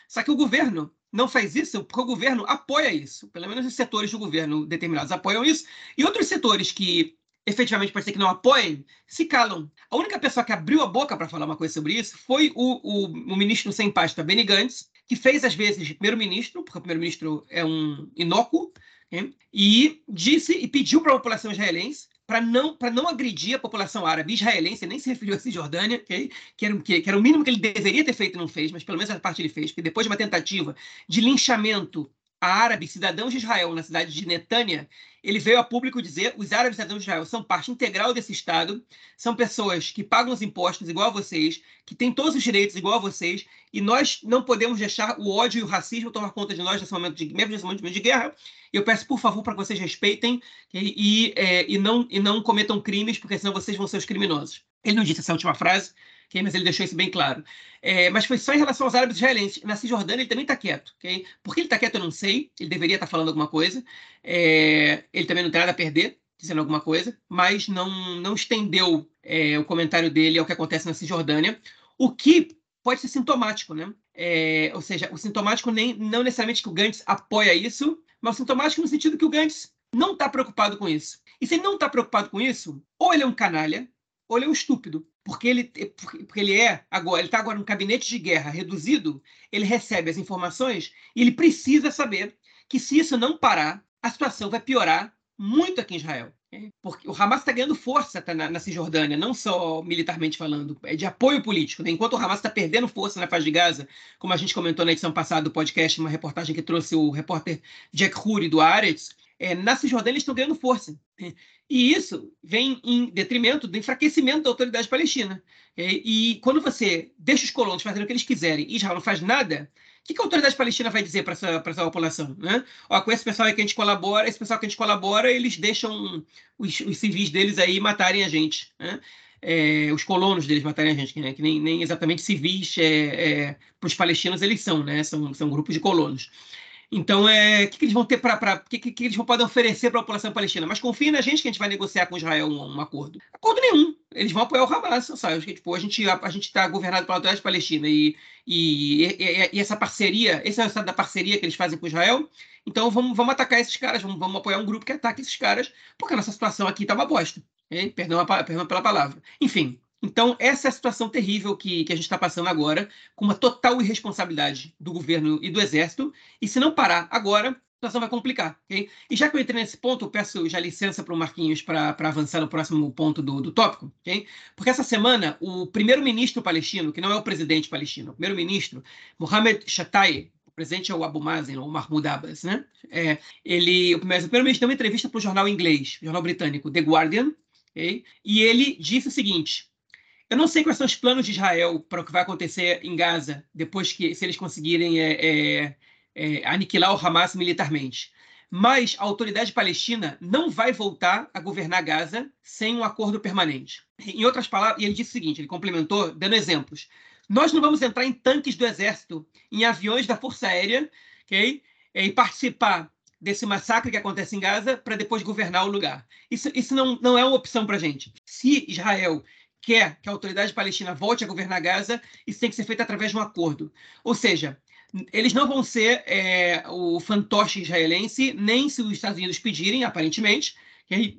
Speaker 2: Só que o governo não faz isso porque o governo apoia isso. Pelo menos os setores do governo determinados apoiam isso. E outros setores que efetivamente ser que não apoiem, se calam. A única pessoa que abriu a boca para falar uma coisa sobre isso foi o, o, o ministro sem pasta, Benny Gantz, que fez às vezes primeiro-ministro, porque o primeiro-ministro é um inócuo, né? e disse e pediu para a população israelense para não, não agredir a população árabe israelense, nem se referiu a Cisjordânia, okay? que, era, que, que, era o mínimo que ele deveria ter feito e não fez, mas pelo menos a parte ele fez, porque depois de uma tentativa de linchamento a árabes, cidadãos de Israel, na cidade de Netânia, ele veio a público dizer os árabes de Israel são parte integral desse Estado, são pessoas que pagam os impostos igual a vocês, que têm todos os direitos igual a vocês, e nós não podemos deixar o ódio e o racismo tomar conta de nós nesse momento de, mesmo nesse momento de guerra. Eu peço, por favor, para que vocês respeitem e, e, é, e, não, e não cometam crimes, porque senão vocês vão ser os criminosos. Ele não disse essa última frase, okay? mas ele deixou isso bem claro. É, mas foi só em relação aos árabes israelenses. Na Cisjordânia ele também está quieto. Okay? Por que ele está quieto eu não sei, ele deveria estar tá falando alguma coisa. É, ele também não tem nada a perder, dizendo alguma coisa, mas não, não estendeu é, o comentário dele ao que acontece na Cisjordânia, o que pode ser sintomático, né? É, ou seja, o sintomático nem, não necessariamente que o Gantz apoia isso, mas o sintomático no sentido que o Gantz não está preocupado com isso. E se ele não está preocupado com isso, ou ele é um canalha, ou ele é um estúpido. Porque ele, porque ele é agora, ele está agora no gabinete de guerra reduzido, ele recebe as informações e ele precisa saber que se isso não parar, a situação vai piorar muito aqui em Israel. Porque o Hamas está ganhando força tá, na, na, Cisjordânia, não só militarmente falando, é de apoio político. Né? Enquanto o Hamas está perdendo força na faixa de Gaza, como a gente comentou na edição passada do podcast, uma reportagem que trouxe o repórter Jack Huri do Aretz, é, na Cisjordânia eles estão ganhando força. E isso vem em detrimento do enfraquecimento da autoridade palestina. É, e quando você deixa os colonos fazendo o que eles quiserem e Israel não faz nada, o que a autoridade palestina vai dizer para essa, essa população? Né? Ó, com esse pessoal aí que a gente colabora, esse pessoal que a gente colabora, eles deixam os, os civis deles aí matarem a gente. Né? É, os colonos deles matarem a gente, né? que nem, nem exatamente civis é, é, para os palestinos eles são, né? são, são grupos de colonos. Então, é, o que, que eles vão ter para. O que, que, que, eles podem oferecer para a população palestina? Mas confiem na gente que a gente vai negociar com Israel um, um acordo. Acordo nenhum. Eles vão apoiar o Hamas, sabe? Tipo, a gente a, a está governado pela autoridade palestina e, e, e, e, essa parceria, esse é o resultado da parceria que eles fazem com Israel. Então, vamos, vamos atacar esses caras, vamos, vamos apoiar um grupo que ataque esses caras, porque a nossa situação aqui está uma bosta. Perdão, perdão pela palavra. Enfim, então, essa é a situação terrível que, que a gente está passando agora, com uma total irresponsabilidade do governo e do exército. E se não parar agora, a situação vai complicar. Okay? E já que eu entrei nesse ponto, eu peço já licença para o Marquinhos para avançar no próximo ponto do, do tópico. Okay? Porque essa semana, o primeiro-ministro palestino, que não é o presidente palestino, o primeiro-ministro, Mohamed o presidente é o Abu Mazen, ou Mahmoud Abbas, né? É, ele, o primeiro-ministro deu uma entrevista para o jornal inglês, jornal britânico, The Guardian, okay? e ele disse o seguinte eu não sei quais são os planos de Israel para o que vai acontecer em Gaza depois que, se eles conseguirem é, é, é, aniquilar o Hamas militarmente. Mas a autoridade palestina não vai voltar a governar Gaza sem um acordo permanente. Em outras palavras, ele disse o seguinte: ele complementou, dando exemplos. Nós não vamos entrar em tanques do exército, em aviões da Força Aérea, okay? e participar desse massacre que acontece em Gaza para depois governar o lugar. Isso, isso não, não é uma opção para a gente. Se Israel quer que a autoridade palestina volte a governar Gaza, isso tem que ser feito através de um acordo. Ou seja, eles não vão ser é, o fantoche israelense, nem se os Estados Unidos pedirem, aparentemente,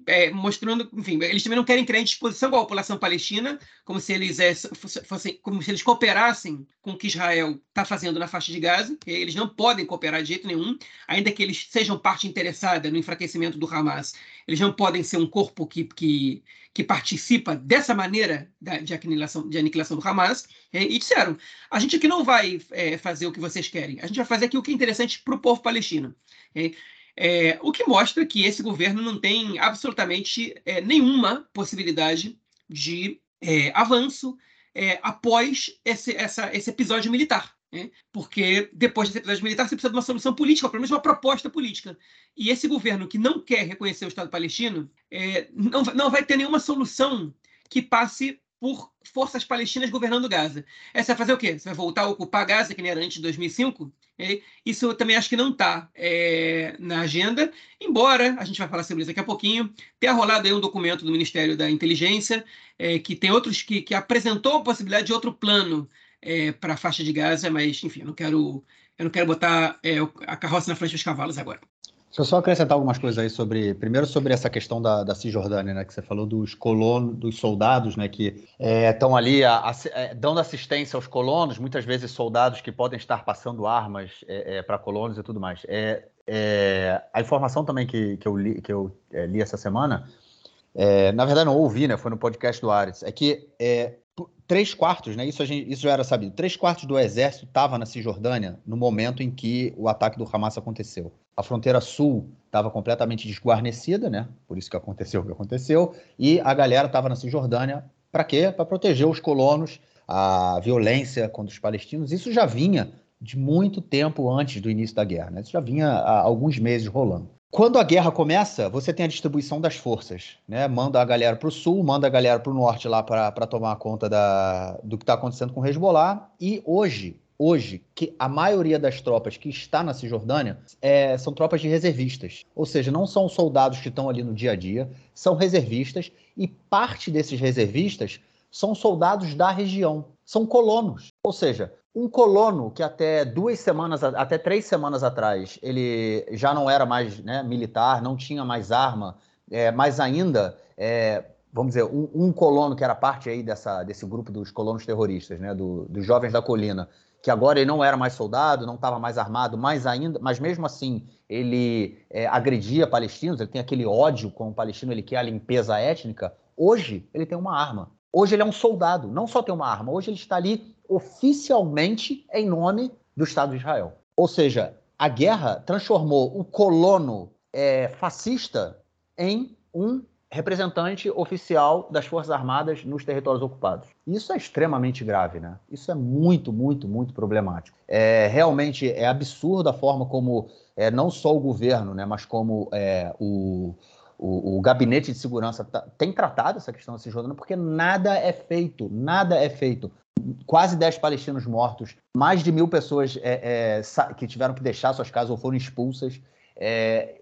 Speaker 2: é, mostrando, enfim, eles também não querem criar disposição com a população palestina, como se eles é, fossem, como se eles cooperassem com o que Israel está fazendo na faixa de Gaza. Eles não podem cooperar de jeito nenhum, ainda que eles sejam parte interessada no enfraquecimento do Hamas. Eles não podem ser um corpo que, que, que participa dessa maneira de aniquilação, de aniquilação do Hamas. E disseram: a gente aqui não vai é, fazer o que vocês querem, a gente vai fazer aqui o que é interessante para o povo palestino. É, o que mostra que esse governo não tem absolutamente é, nenhuma possibilidade de é, avanço é, após esse, essa, esse episódio militar. Né? Porque depois desse episódio militar você precisa de uma solução política, pelo menos uma proposta política. E esse governo que não quer reconhecer o Estado palestino é, não, não vai ter nenhuma solução que passe por forças palestinas governando Gaza. É, você vai fazer o quê? Você vai voltar a ocupar Gaza, que nem era antes de 2005? isso eu também acho que não está é, na agenda, embora, a gente vai falar sobre isso daqui a pouquinho, tenha rolado aí um documento do Ministério da Inteligência, é, que tem outros que, que apresentou a possibilidade de outro plano é, para a faixa de Gaza, mas, enfim, eu não quero, eu não quero botar é, a carroça na frente dos cavalos agora.
Speaker 1: Deixa eu só acrescentar algumas coisas aí sobre, primeiro sobre essa questão da, da Cisjordânia, né, que você falou dos colonos, dos soldados, né, que estão é, ali a, a, é, dando assistência aos colonos, muitas vezes soldados que podem estar passando armas é, é para colonos e tudo mais. É, é, a informação também que, que eu li, que eu li essa semana, na verdade não ouvi, né, foi no podcast do Ares, é que três quartos, né, isso, gente, isso já era sabido, três quartos do exército estava na Cisjordânia no momento em que o ataque do Hamas aconteceu. A fronteira sul estava completamente desguarnecida, né? Por isso que aconteceu o que aconteceu. E a galera estava na Cisjordânia para quê? Para proteger os colonos, a violência contra os palestinos. Isso já vinha de muito tempo antes do início da guerra, né? Isso já vinha há alguns meses rolando. quando a guerra começa, você tem a distribuição das forças, né? Manda a galera para o sul, manda a galera para o norte lá para tomar conta da, do que está acontecendo com o Hezbollah. E hoje, hoje, que a maioria das tropas que está na Cisjordânia é, são tropas de reservistas. Ou seja, não são soldados que estão ali no dia a dia, são reservistas, e parte desses reservistas são soldados da região, são colonos. Ou seja, um colono que até duas semanas, até três semanas atrás, ele já não era mais né, militar, não tinha mais arma, é, mas ainda, é, vamos dizer, um, um, colono que era parte aí dessa, desse grupo dos colonos terroristas, né, do, dos jovens da colina, que agora ele não era mais soldado, não estava mais armado, mas ainda, mas mesmo assim ele é, agredia palestinos, ele tem aquele ódio com o palestino, ele quer a limpeza étnica. Hoje ele tem uma arma. Hoje ele é um soldado, não só tem uma arma, hoje ele está ali oficialmente em nome do Estado de Israel. Ou seja, a guerra transformou o colono é, fascista em um representante oficial das Forças Armadas nos territórios ocupados. Isso é extremamente grave, né? Isso é muito, muito, muito problemático. É, realmente é absurda a forma como é, não só o governo, né, mas como é, o, o, o, gabinete de segurança tá, tem tratado essa questão da Cisjordânia, porque nada é feito, nada é feito quase 10 palestinos mortos, mais de mil pessoas é, é, que tiveram que deixar suas casas ou foram expulsas. É,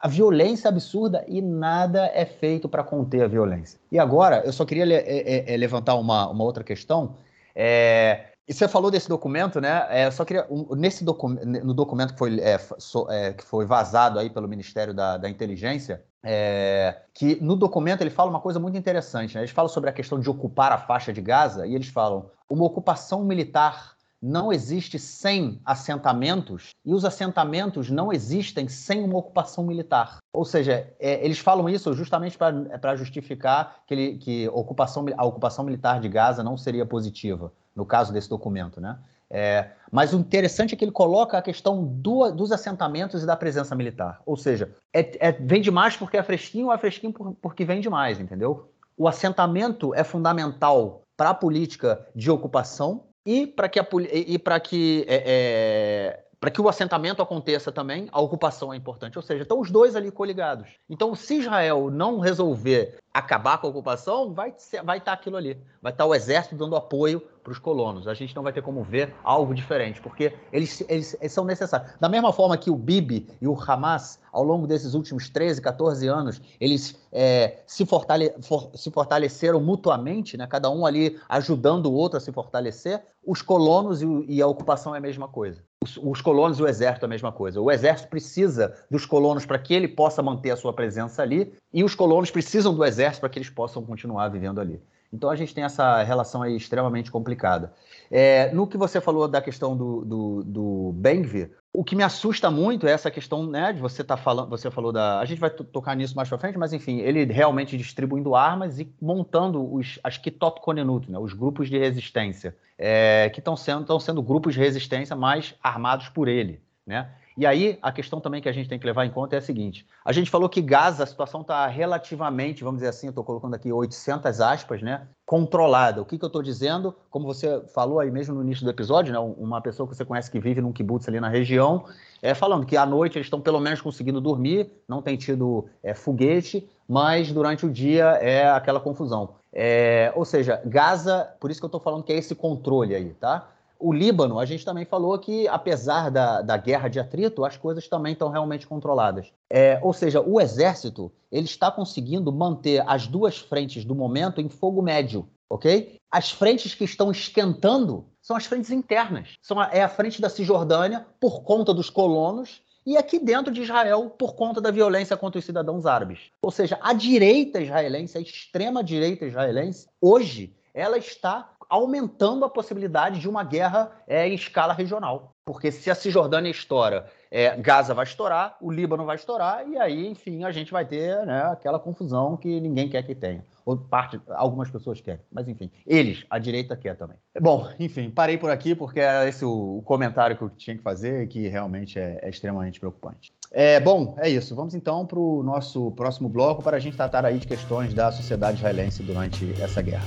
Speaker 1: a violência absurda e nada é feito para conter a violência. E agora, eu só queria le é, é, é, levantar uma, uma outra questão. É, e você falou desse documento, né? É, eu só queria. Um, nesse docu no documento que foi, é, so, é, que foi vazado aí pelo Ministério da, da Inteligência, é, que no documento ele fala uma coisa muito interessante. Né? Eles falam sobre a questão de ocupar a faixa de Gaza e eles falam uma ocupação militar não existe sem assentamentos e os assentamentos não existem sem uma ocupação militar. Ou seja, é, eles falam isso justamente para justificar que, ele, que ocupação, a ocupação militar de Gaza não seria positiva, no caso desse documento. Né? É, mas o interessante é que ele coloca a questão do, dos assentamentos e da presença militar. Ou seja, é, é, vem demais porque é fresquinho ou é fresquinho por, porque vem demais, entendeu? O assentamento é fundamental para a política de ocupação e para que, a, e que, é, é, que o assentamento aconteça também, a ocupação é importante. Ou seja, estão os dois ali coligados. Então, se Israel não resolver acabar com a ocupação, vai, vai estar aquilo ali. Vai estar o exército dando apoio para os colonos. A gente não vai ter como ver algo diferente, porque eles, eles, eles, são necessários. Da mesma forma que o Bibi e o Hamas, ao longo desses últimos 13, 14 anos, eles é, se, fortale, for, se fortaleceram mutuamente, né? cada um ali ajudando o outro a se fortalecer, os colonos e, e a ocupação é a mesma coisa. Os, os, colonos e o exército é a mesma coisa. O exército precisa dos colonos para que ele possa manter a sua presença ali, e os colonos precisam do exército para que eles possam continuar vivendo ali. Então a gente tem essa relação aí extremamente complicada. É, no que você falou da questão do, do, do Bengvir, o que me assusta muito é essa questão, né, de você tá falando, você falou da, a gente vai tocar nisso mais para frente, mas enfim, ele realmente distribuindo armas e montando os as Kitot Konenut, né, os grupos de resistência, é, que estão sendo, sendo grupos de resistência mais armados por ele, né? E aí, a questão também que a gente tem que levar em conta é a seguinte: a gente falou que Gaza, a situação está relativamente, vamos dizer assim, eu estou colocando aqui 800 aspas, né? Controlada. O que, que eu estou dizendo? Como você falou aí mesmo no início do episódio, né? Uma pessoa que você conhece que vive num kibutz ali na região, é, falando que à noite eles estão pelo menos conseguindo dormir, não tem tido é, foguete, mas durante o dia é aquela confusão. É, ou seja, Gaza, por isso que eu estou falando que é esse controle aí, tá? O Líbano, a gente também falou que, apesar da, da guerra de atrito, as coisas também estão realmente controladas. É, ou seja, o exército ele está conseguindo manter as duas frentes do momento em fogo médio, ok? As frentes que estão esquentando são as frentes internas. São a, é a frente da Cisjordânia por conta dos colonos e aqui dentro de Israel por conta da violência contra os cidadãos árabes. Ou seja, a direita israelense, a extrema direita israelense, hoje ela está aumentando a possibilidade de uma guerra é, em escala regional. Porque se a Cisjordânia estoura, é, Gaza vai estourar, o Líbano vai estourar, e aí, enfim, a gente vai ter né, aquela confusão que ninguém quer que tenha. Ou parte, algumas pessoas querem, mas enfim, eles, a direita quer também. Bom, enfim, parei por aqui porque era esse o, comentário que eu tinha que fazer, que realmente é, é extremamente preocupante. É, bom, é isso. Vamos então para o nosso próximo bloco para a gente tratar aí de questões da sociedade israelense durante essa guerra.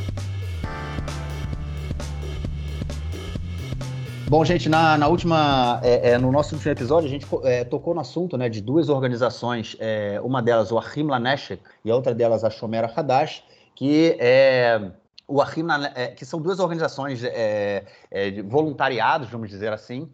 Speaker 1: Bom, gente, na, na última, é, é, no nosso último episódio, a gente é, tocou no assunto né, de duas organizações, é, uma delas o Achim Laneshek e a outra delas a Shomer Hadash, que é o Achim, é, que são duas organizações é, de voluntariados, vamos dizer assim,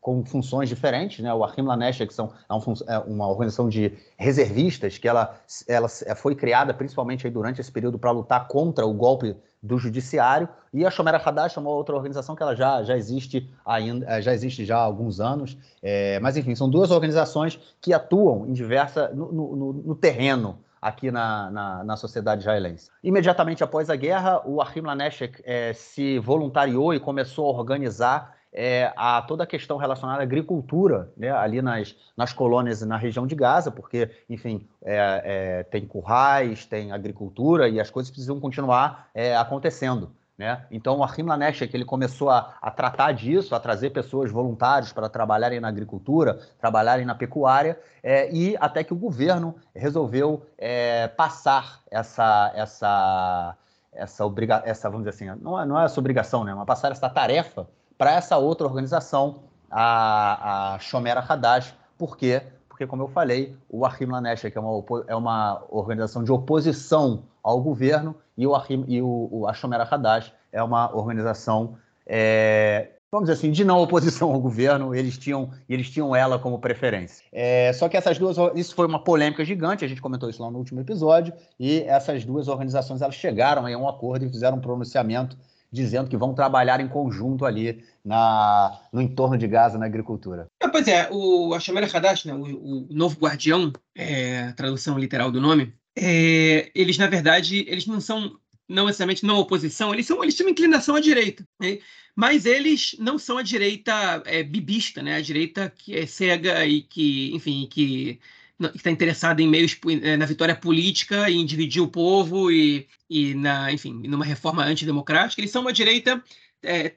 Speaker 1: com funções diferentes, né? O Achim Lanesha, que são, é, é, uma organização de reservistas, que ela, ela foi criada principalmente durante esse período para lutar contra o golpe do judiciário, e a Shomer Hadash é uma outra organização que ela já, já existe ainda, é, já existe já há alguns anos, é, mas enfim, são duas organizações que atuam em diversa, no, no, no terreno aqui na, na, na, sociedade israelense. Imediatamente após a guerra, o Achim Laneshek é, se voluntariou e começou a organizar é, a toda a questão relacionada à agricultura, né, ali nas, nas colônias na região de Gaza, porque, enfim, é, é, tem currais, tem agricultura e as coisas precisam continuar é, acontecendo. Né? Então, o Achim Lanesh, que ele começou a, a, tratar disso, a trazer pessoas voluntárias para trabalharem na agricultura, trabalharem na pecuária, é, e até que o governo resolveu é, passar essa, essa, essa, obriga essa, vamos dizer assim, não é, não é essa obrigação, né? mas passar essa tarefa para essa outra organização, a, a Shomera Hadash. Por quê? Porque, como eu falei, o Achim Lanesh, que é uma, é uma organização de oposição ao governo, e o, Achim, e o, o a Shomera Hadash é uma organização, é, vamos dizer assim, de não oposição ao governo, eles tinham, eles tinham ela como preferência. É, só que essas duas, isso foi uma polêmica gigante, a gente comentou isso lá no último episódio, e essas duas organizações elas chegaram a um acordo e fizeram um pronunciamento dizendo que vão trabalhar em conjunto ali na, no entorno de Gaza, na agricultura.
Speaker 2: É, pois é, o Hashomer Hadash, né, o, o, novo guardião, é, tradução literal do nome, é, eles, na verdade, eles não são não necessariamente não oposição, eles, são, eles têm uma inclinação à direita, né? mas eles não são a direita é, bibista, né? a direita que é cega e que, enfim, que que está interessada em meios eh, na vitória política e em dividir o povo e, e na, enfim, numa reforma antidemocrática. Eles são uma direita é,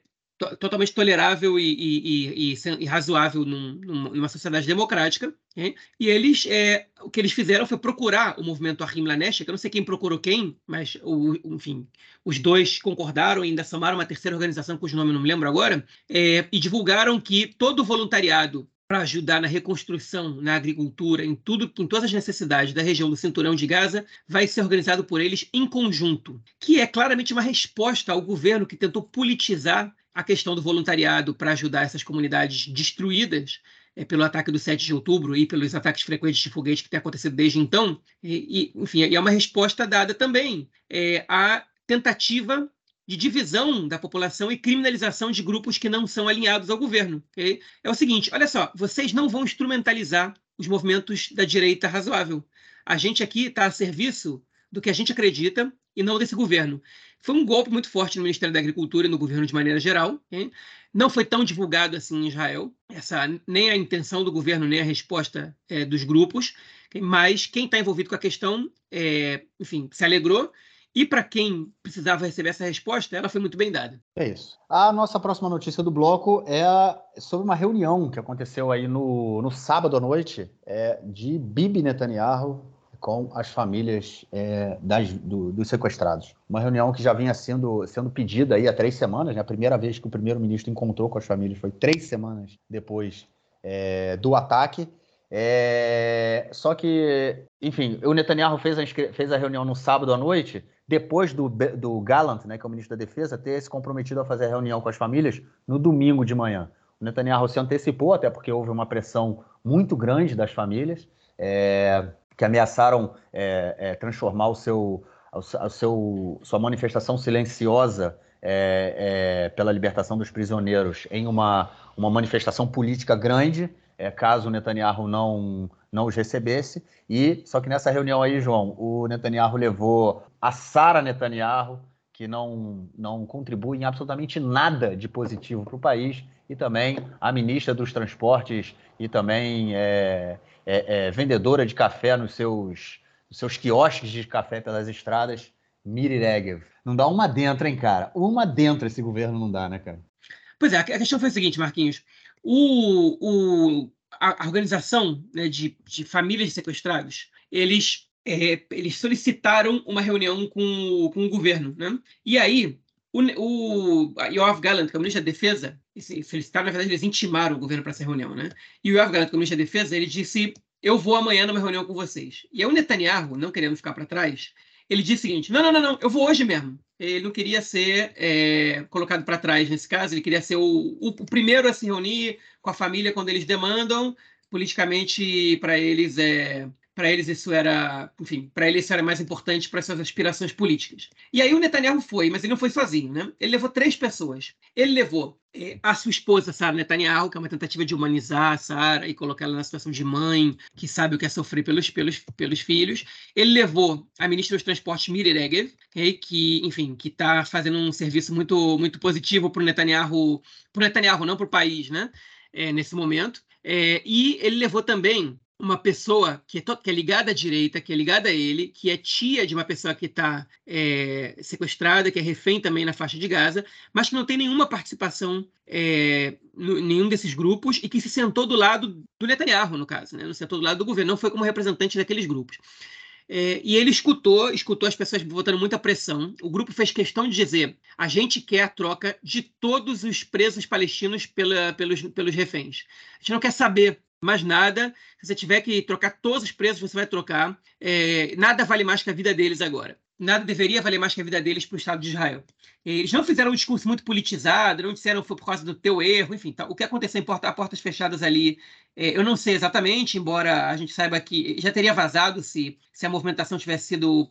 Speaker 2: totalmente tolerável e, e, e razoável num, numa sociedade democrática. Okay? E eles, é, o que eles fizeram foi procurar o movimento Ahim Lanesh, que eu não sei quem procurou quem, mas, o, enfim, os dois concordaram e ainda chamaram uma terceira organização cujo nome não me lembro agora, é, e divulgaram que todo voluntariado para ajudar na reconstrução, na agricultura, em tudo, em todas as necessidades da região do Cinturão de Gaza, vai ser organizado por eles em conjunto, que é claramente uma resposta ao governo que tentou politizar a questão do voluntariado para ajudar essas comunidades destruídas é, pelo ataque do 7 de outubro e pelos ataques frequentes de foguete que tem acontecido desde então. E, e enfim, é uma resposta dada também é, à tentativa de divisão da população e criminalização de grupos que não são alinhados ao governo. Okay? É o seguinte: olha só, vocês não vão instrumentalizar os movimentos da direita razoável. A gente aqui está a serviço do que a gente acredita e não desse governo. Foi um golpe muito forte no Ministério da Agricultura e no governo de maneira geral. Okay? Não foi tão divulgado assim em Israel, essa, nem a intenção do governo, nem a resposta é, dos grupos, okay? mas quem está envolvido com a questão, é, enfim, se alegrou e para quem precisava receber essa resposta, ela foi muito bem dada.
Speaker 1: É isso. A nossa próxima notícia do bloco é sobre uma reunião que aconteceu aí no, no sábado à noite é, de Bibi Netanyahu com as famílias é, das, do, dos sequestrados. Uma reunião que já vinha sendo, sendo pedida aí há três semanas. Né? A primeira vez que o primeiro-ministro encontrou com as famílias foi três semanas depois é, do ataque. É, só que, enfim, o Netanyahu fez a, fez a reunião no sábado à noite depois do, do Gallant, né, que é o ministro da Defesa, ter se comprometido a fazer a reunião com as famílias no domingo de manhã. O Netanyahu se antecipou, até porque houve uma pressão muito grande das famílias, é, que ameaçaram é, é, transformar o seu, o seu, sua manifestação silenciosa é, é, pela libertação dos prisioneiros em uma, uma manifestação política grande, é, caso o Netanyahu não, não os recebesse. E só que nessa reunião aí, João, o Netanyahu levou a Sara Netanyahu, que não, não contribui em absolutamente nada de positivo para o país, e também a ministra dos Transportes e também é, é, é, vendedora de café nos seus, nos seus quiosques de café pelas estradas, Miri Regev. Não dá uma dentro, hein, cara? Uma dentro esse governo não dá, né, cara?
Speaker 2: Pois é, a questão foi a seguinte, Marquinhos. O, o, a, organização né, de, de famílias de sequestrados, eles, é, eles solicitaram uma reunião com, com o governo. Né? E aí, o, o Yoav Gallant, que é o ministro da Defesa, solicitaram, na verdade, eles intimaram o governo para essa reunião, né? E o Yoav Gallant, que é o ministro da Defesa, ele disse: Eu vou amanhã numa reunião com vocês. E aí o Netanyahu, não querendo ficar para trás, ele disse o seguinte: Não, não, não, não, eu vou hoje mesmo. Ele não queria ser é, colocado para trás nesse caso, ele queria ser o, o, o primeiro a se reunir com a família quando eles demandam. Politicamente, para eles, é, para eles isso era, enfim, para eles isso era mais importante para suas aspirações políticas. E aí o Netanyahu foi, mas ele não foi sozinho, né? Ele levou três pessoas. Ele levou eh, a sua esposa, Sara Netanyahu, que é uma tentativa de humanizar a Sara e colocar ela na situação de mãe, que sabe o que é sofrer pelos, pelos, pelos filhos. Ele levou a ministra dos Transportes, Miri Regev, que, enfim, que está fazendo um serviço muito, muito positivo para o Netanyahu, para Netanyahu, não para o país, né? É, nesse momento. É, e ele levou também uma pessoa que é, que é, ligada à direita, que é ligada a ele, que é tia de uma pessoa que está é, sequestrada, que é refém também na faixa de Gaza, mas que não tem nenhuma participação é, nenhum desses grupos e que se sentou do lado do Netanyahu, no caso, né? não sentou do lado do governo, não foi como representante daqueles grupos. É, e ele escutou, escutou as pessoas botando muita pressão. O grupo fez questão de dizer: a gente quer a troca de todos os presos palestinos pela, pelos, pelos reféns. A gente não quer saber mais nada. Se você tiver que trocar todos os preços, você vai trocar. É, nada vale mais que a vida deles agora. Nada deveria valer mais que a vida deles para o Estado de Israel. Eles não fizeram um discurso muito politizado, não disseram foi por causa do teu erro, enfim. Tá, o que aconteceu em porta, portas fechadas ali, é, eu não sei exatamente, embora a gente saiba que já teria vazado se, se a movimentação tivesse sido,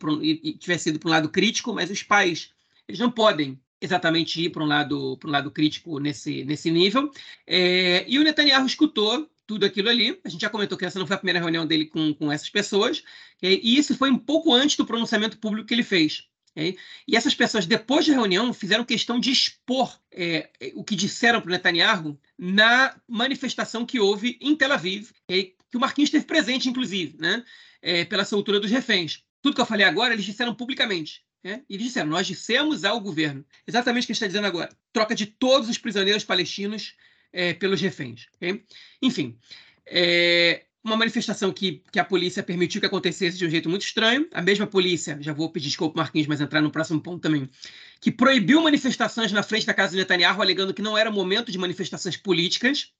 Speaker 2: tivesse sido para um lado crítico, mas os pais eles não podem exatamente ir para um lado para um lado crítico nesse, nesse nível. É, e o Netanyahu escutou tudo aquilo ali. A gente já comentou que essa não foi a primeira reunião dele com, com essas pessoas, e isso foi um pouco antes do pronunciamento público que ele fez. E essas pessoas, depois da reunião, fizeram questão de expor é, o que disseram para o Netanyahu na manifestação que houve em Tel Aviv, que o Marquinhos esteve presente, inclusive, né? É, pela soltura dos reféns. Tudo que eu falei agora, eles disseram publicamente. Né? E eles disseram: Nós dissemos ao governo exatamente o que a gente está dizendo agora. Troca de todos os prisioneiros palestinos é, pelos reféns. Okay? Enfim, é uma manifestação que, que a polícia permitiu que acontecesse de um jeito muito estranho. A mesma polícia, já vou pedir desculpa, Marquinhos, mas entrar no próximo ponto também, que proibiu manifestações na frente da casa de Netanyahu, alegando que não era momento de manifestações políticas.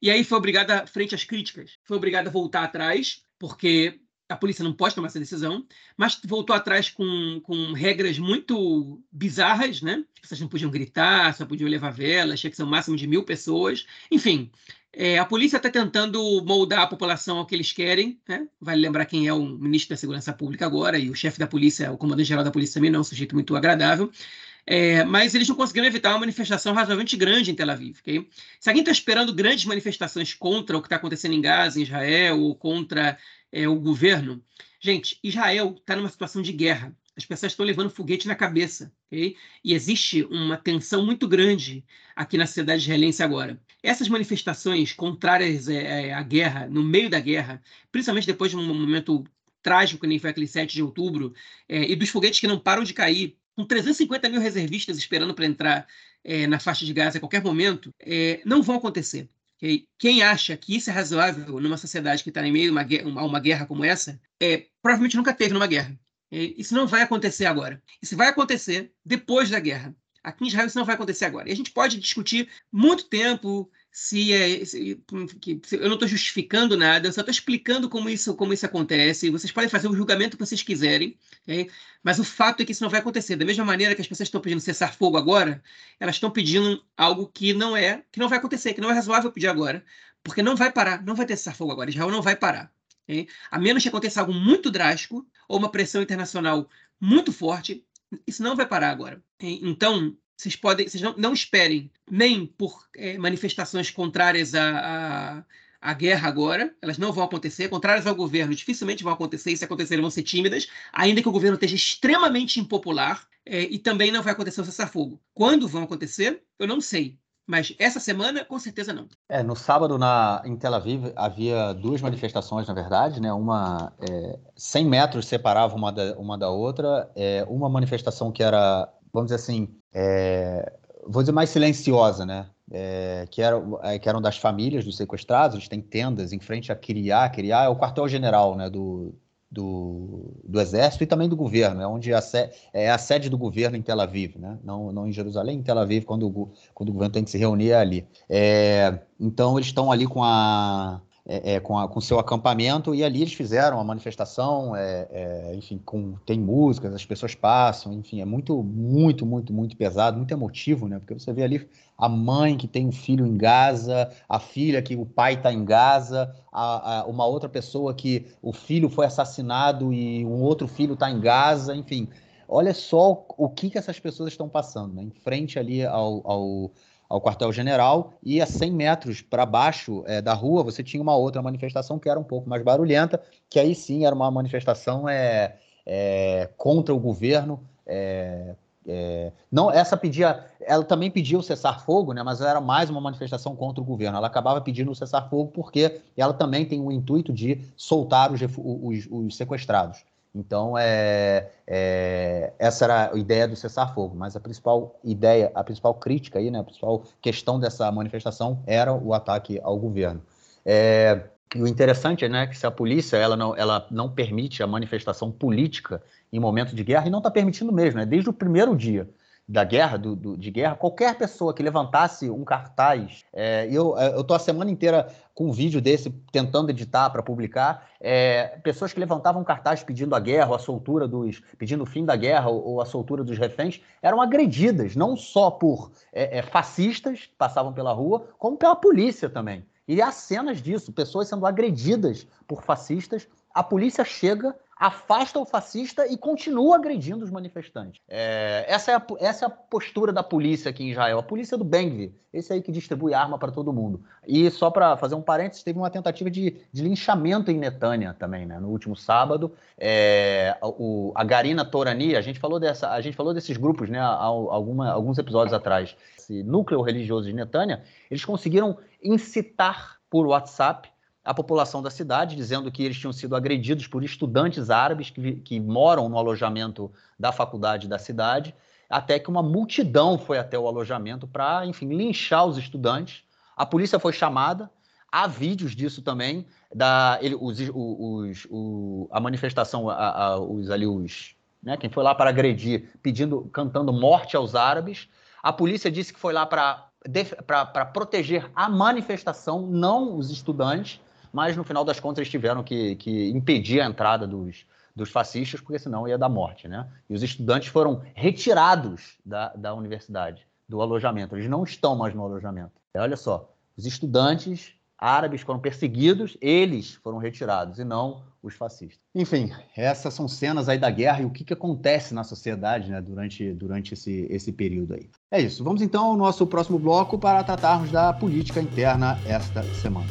Speaker 2: E aí foi obrigada, frente às críticas, foi obrigada a voltar atrás, porque a polícia não pode tomar essa decisão, mas voltou atrás com, com regras muito bizarras, né? As pessoas não podiam gritar, só podiam levar vela, tinha que ser um máximo de mil pessoas. Enfim, é, a polícia está tentando moldar a população ao que eles querem. Né? Vale lembrar quem é o ministro da Segurança Pública agora, e o chefe da polícia, o comandante-geral da polícia também não é um sujeito muito agradável. É, mas eles não conseguiram evitar uma manifestação razoavelmente grande em Tel Aviv. Okay? Se alguém está esperando grandes manifestações contra o que está acontecendo em Gaza, em Israel, ou contra é, o governo. Gente, Israel está numa situação de guerra. As pessoas estão levando foguete na cabeça, ok? E existe uma tensão muito grande aqui na sociedade israelense agora. Essas manifestações contrárias é, é, à guerra, no meio da guerra, principalmente depois de um momento trágico, que nem foi aquele 7 de outubro, é, e dos foguetes que não param de cair, com 350 mil reservistas esperando para entrar é, na faixa de Gaza a qualquer momento, é, não vão acontecer. Quem acha que isso é razoável numa sociedade que está em meio a uma, guerra, uma, uma guerra como essa, é, provavelmente nunca teve numa guerra. Isso não vai acontecer agora. Isso vai acontecer depois da guerra. Aqui em Israel isso não vai acontecer agora. E a gente pode discutir muito tempo se, é, se, eu não estou justificando nada, eu só estou explicando como isso, como isso acontece. Vocês podem fazer o julgamento que vocês quiserem, okay? mas o fato é que isso não vai acontecer. Da mesma maneira que as pessoas estão pedindo cessar fogo agora, elas estão pedindo algo que não é, que não vai acontecer, que não é razoável pedir agora, porque não vai parar, não vai ter cessar fogo agora. Israel não vai parar. Okay? A menos que aconteça algo muito drástico ou uma pressão internacional muito forte, isso não vai parar agora. Então, vocês podem, vocês não, não esperem nem por é, manifestações contrárias à, à, à, guerra agora, elas não vão acontecer, contrárias ao governo, dificilmente vão acontecer, e se acontecerem vão ser tímidas, ainda que o governo esteja extremamente impopular, é, e também não vai acontecer o cessar-fogo. Quando vão acontecer, eu não sei. Mas essa semana, com certeza não.
Speaker 1: É, no sábado, na, em Tel Aviv, havia duas manifestações, na verdade, né? Uma é, 100 metros separava uma da, uma da outra. É, uma manifestação que era, vamos dizer assim, é, vou dizer mais silenciosa, né? É, que, eram, é, que eram das famílias dos sequestrados, eles têm tendas em frente a Kiriá. Kiriá é o quartel-general né, do, do, do exército e também do governo, é onde a é a sede do governo em Tel Aviv, né? não, não em Jerusalém, em Tel Aviv, quando o, quando o governo tem que se reunir é ali. É, então eles estão ali com a é, é, com, a, com seu acampamento e ali eles fizeram a manifestação, é, é, enfim, com, tem músicas, as pessoas passam, enfim, é muito, muito, muito, muito pesado, muito emotivo, né? Porque você vê ali a mãe que tem um filho em Gaza, a filha que o pai está em Gaza, a, a, uma outra pessoa que o filho foi assassinado e um outro filho está em Gaza, enfim. Olha só o que, que essas pessoas estão passando, né? Em frente ali ao, ao ao quartel-general e a 100 metros para baixo é, da rua você tinha uma outra manifestação que era um pouco mais barulhenta, que aí sim era uma manifestação é, é contra o governo. É, é, não, essa pedia, ela também pedia o cessar-fogo, né? Mas era mais uma manifestação contra o governo. Ela acabava pedindo o cessar-fogo porque ela também tem o intuito de soltar os, os, os sequestrados. Então, é, é, essa era a ideia do cessar-fogo, mas a principal ideia, a principal crítica aí, né, a principal questão dessa manifestação era o ataque ao governo. É, e o interessante é né, que se a polícia ela não, ela não permite a manifestação política em momento de guerra, e não está permitindo mesmo, né, desde o primeiro dia da guerra, do, do, de guerra, qualquer pessoa que levantasse um cartaz, é, eu é, tô a semana inteira com um vídeo desse tentando editar para publicar, é, pessoas que levantavam cartaz pedindo a guerra, ou a soltura dos, pedindo o fim da guerra ou, ou a soltura dos reféns, eram agredidas não só por é, é, fascistas que passavam pela rua, como pela polícia também. E há cenas disso, pessoas sendo agredidas por fascistas. A polícia chega afasta o fascista e continua agredindo os manifestantes. É, essa, é a, essa é a postura da polícia aqui em Israel, a polícia do Bengvi, esse aí que distribui arma para todo mundo. E só para fazer um parênteses, teve uma tentativa de, de linchamento em Netânia também, né? No último sábado, é, o, a Garina Torani, a gente falou dessa, a gente falou desses grupos, né? Alguma, alguns episódios atrás. Esse núcleo religioso de Netânia, eles conseguiram incitar por WhatsApp a população da cidade, dizendo que eles tinham sido agredidos por estudantes árabes que, que moram no alojamento da faculdade da cidade, até que uma multidão foi até o alojamento para, enfim, linchar os estudantes. A polícia foi chamada, há vídeos disso também, da, ele, os, os, o, a manifestação, a, a, os ali, os, né, quem foi lá para agredir, pedindo, cantando morte aos árabes. A polícia disse que foi lá para proteger a manifestação, não os estudantes mas no final das contas eles tiveram que, que impedir a entrada dos, dos fascistas, porque senão ia dar morte, né? E os estudantes foram retirados da, da universidade, do alojamento. Eles não estão mais no alojamento. E olha só, os estudantes árabes foram perseguidos, eles foram retirados, e não os fascistas. Enfim, essas são cenas aí da guerra e o que, que acontece na sociedade né, durante, durante esse, esse período aí. É isso. Vamos então ao nosso próximo bloco para tratarmos da política interna esta semana.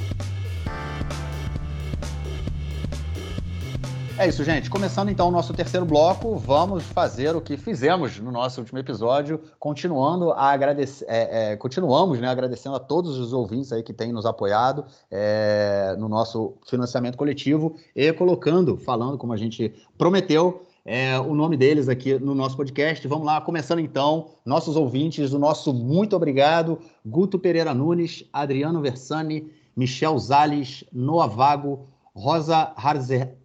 Speaker 1: É isso, gente. Começando então o nosso terceiro bloco, vamos fazer o que fizemos no nosso último episódio, continuando a agradecer, é, é, continuamos, né, agradecendo a todos os ouvintes aí que têm nos apoiado é, no nosso financiamento coletivo e colocando, falando como a gente prometeu, é, o nome deles aqui no nosso podcast. Vamos lá, começando então, nossos ouvintes, o nosso muito obrigado, Guto Pereira Nunes, Adriano Versani, Michel Zales, Noah Vago, Rosa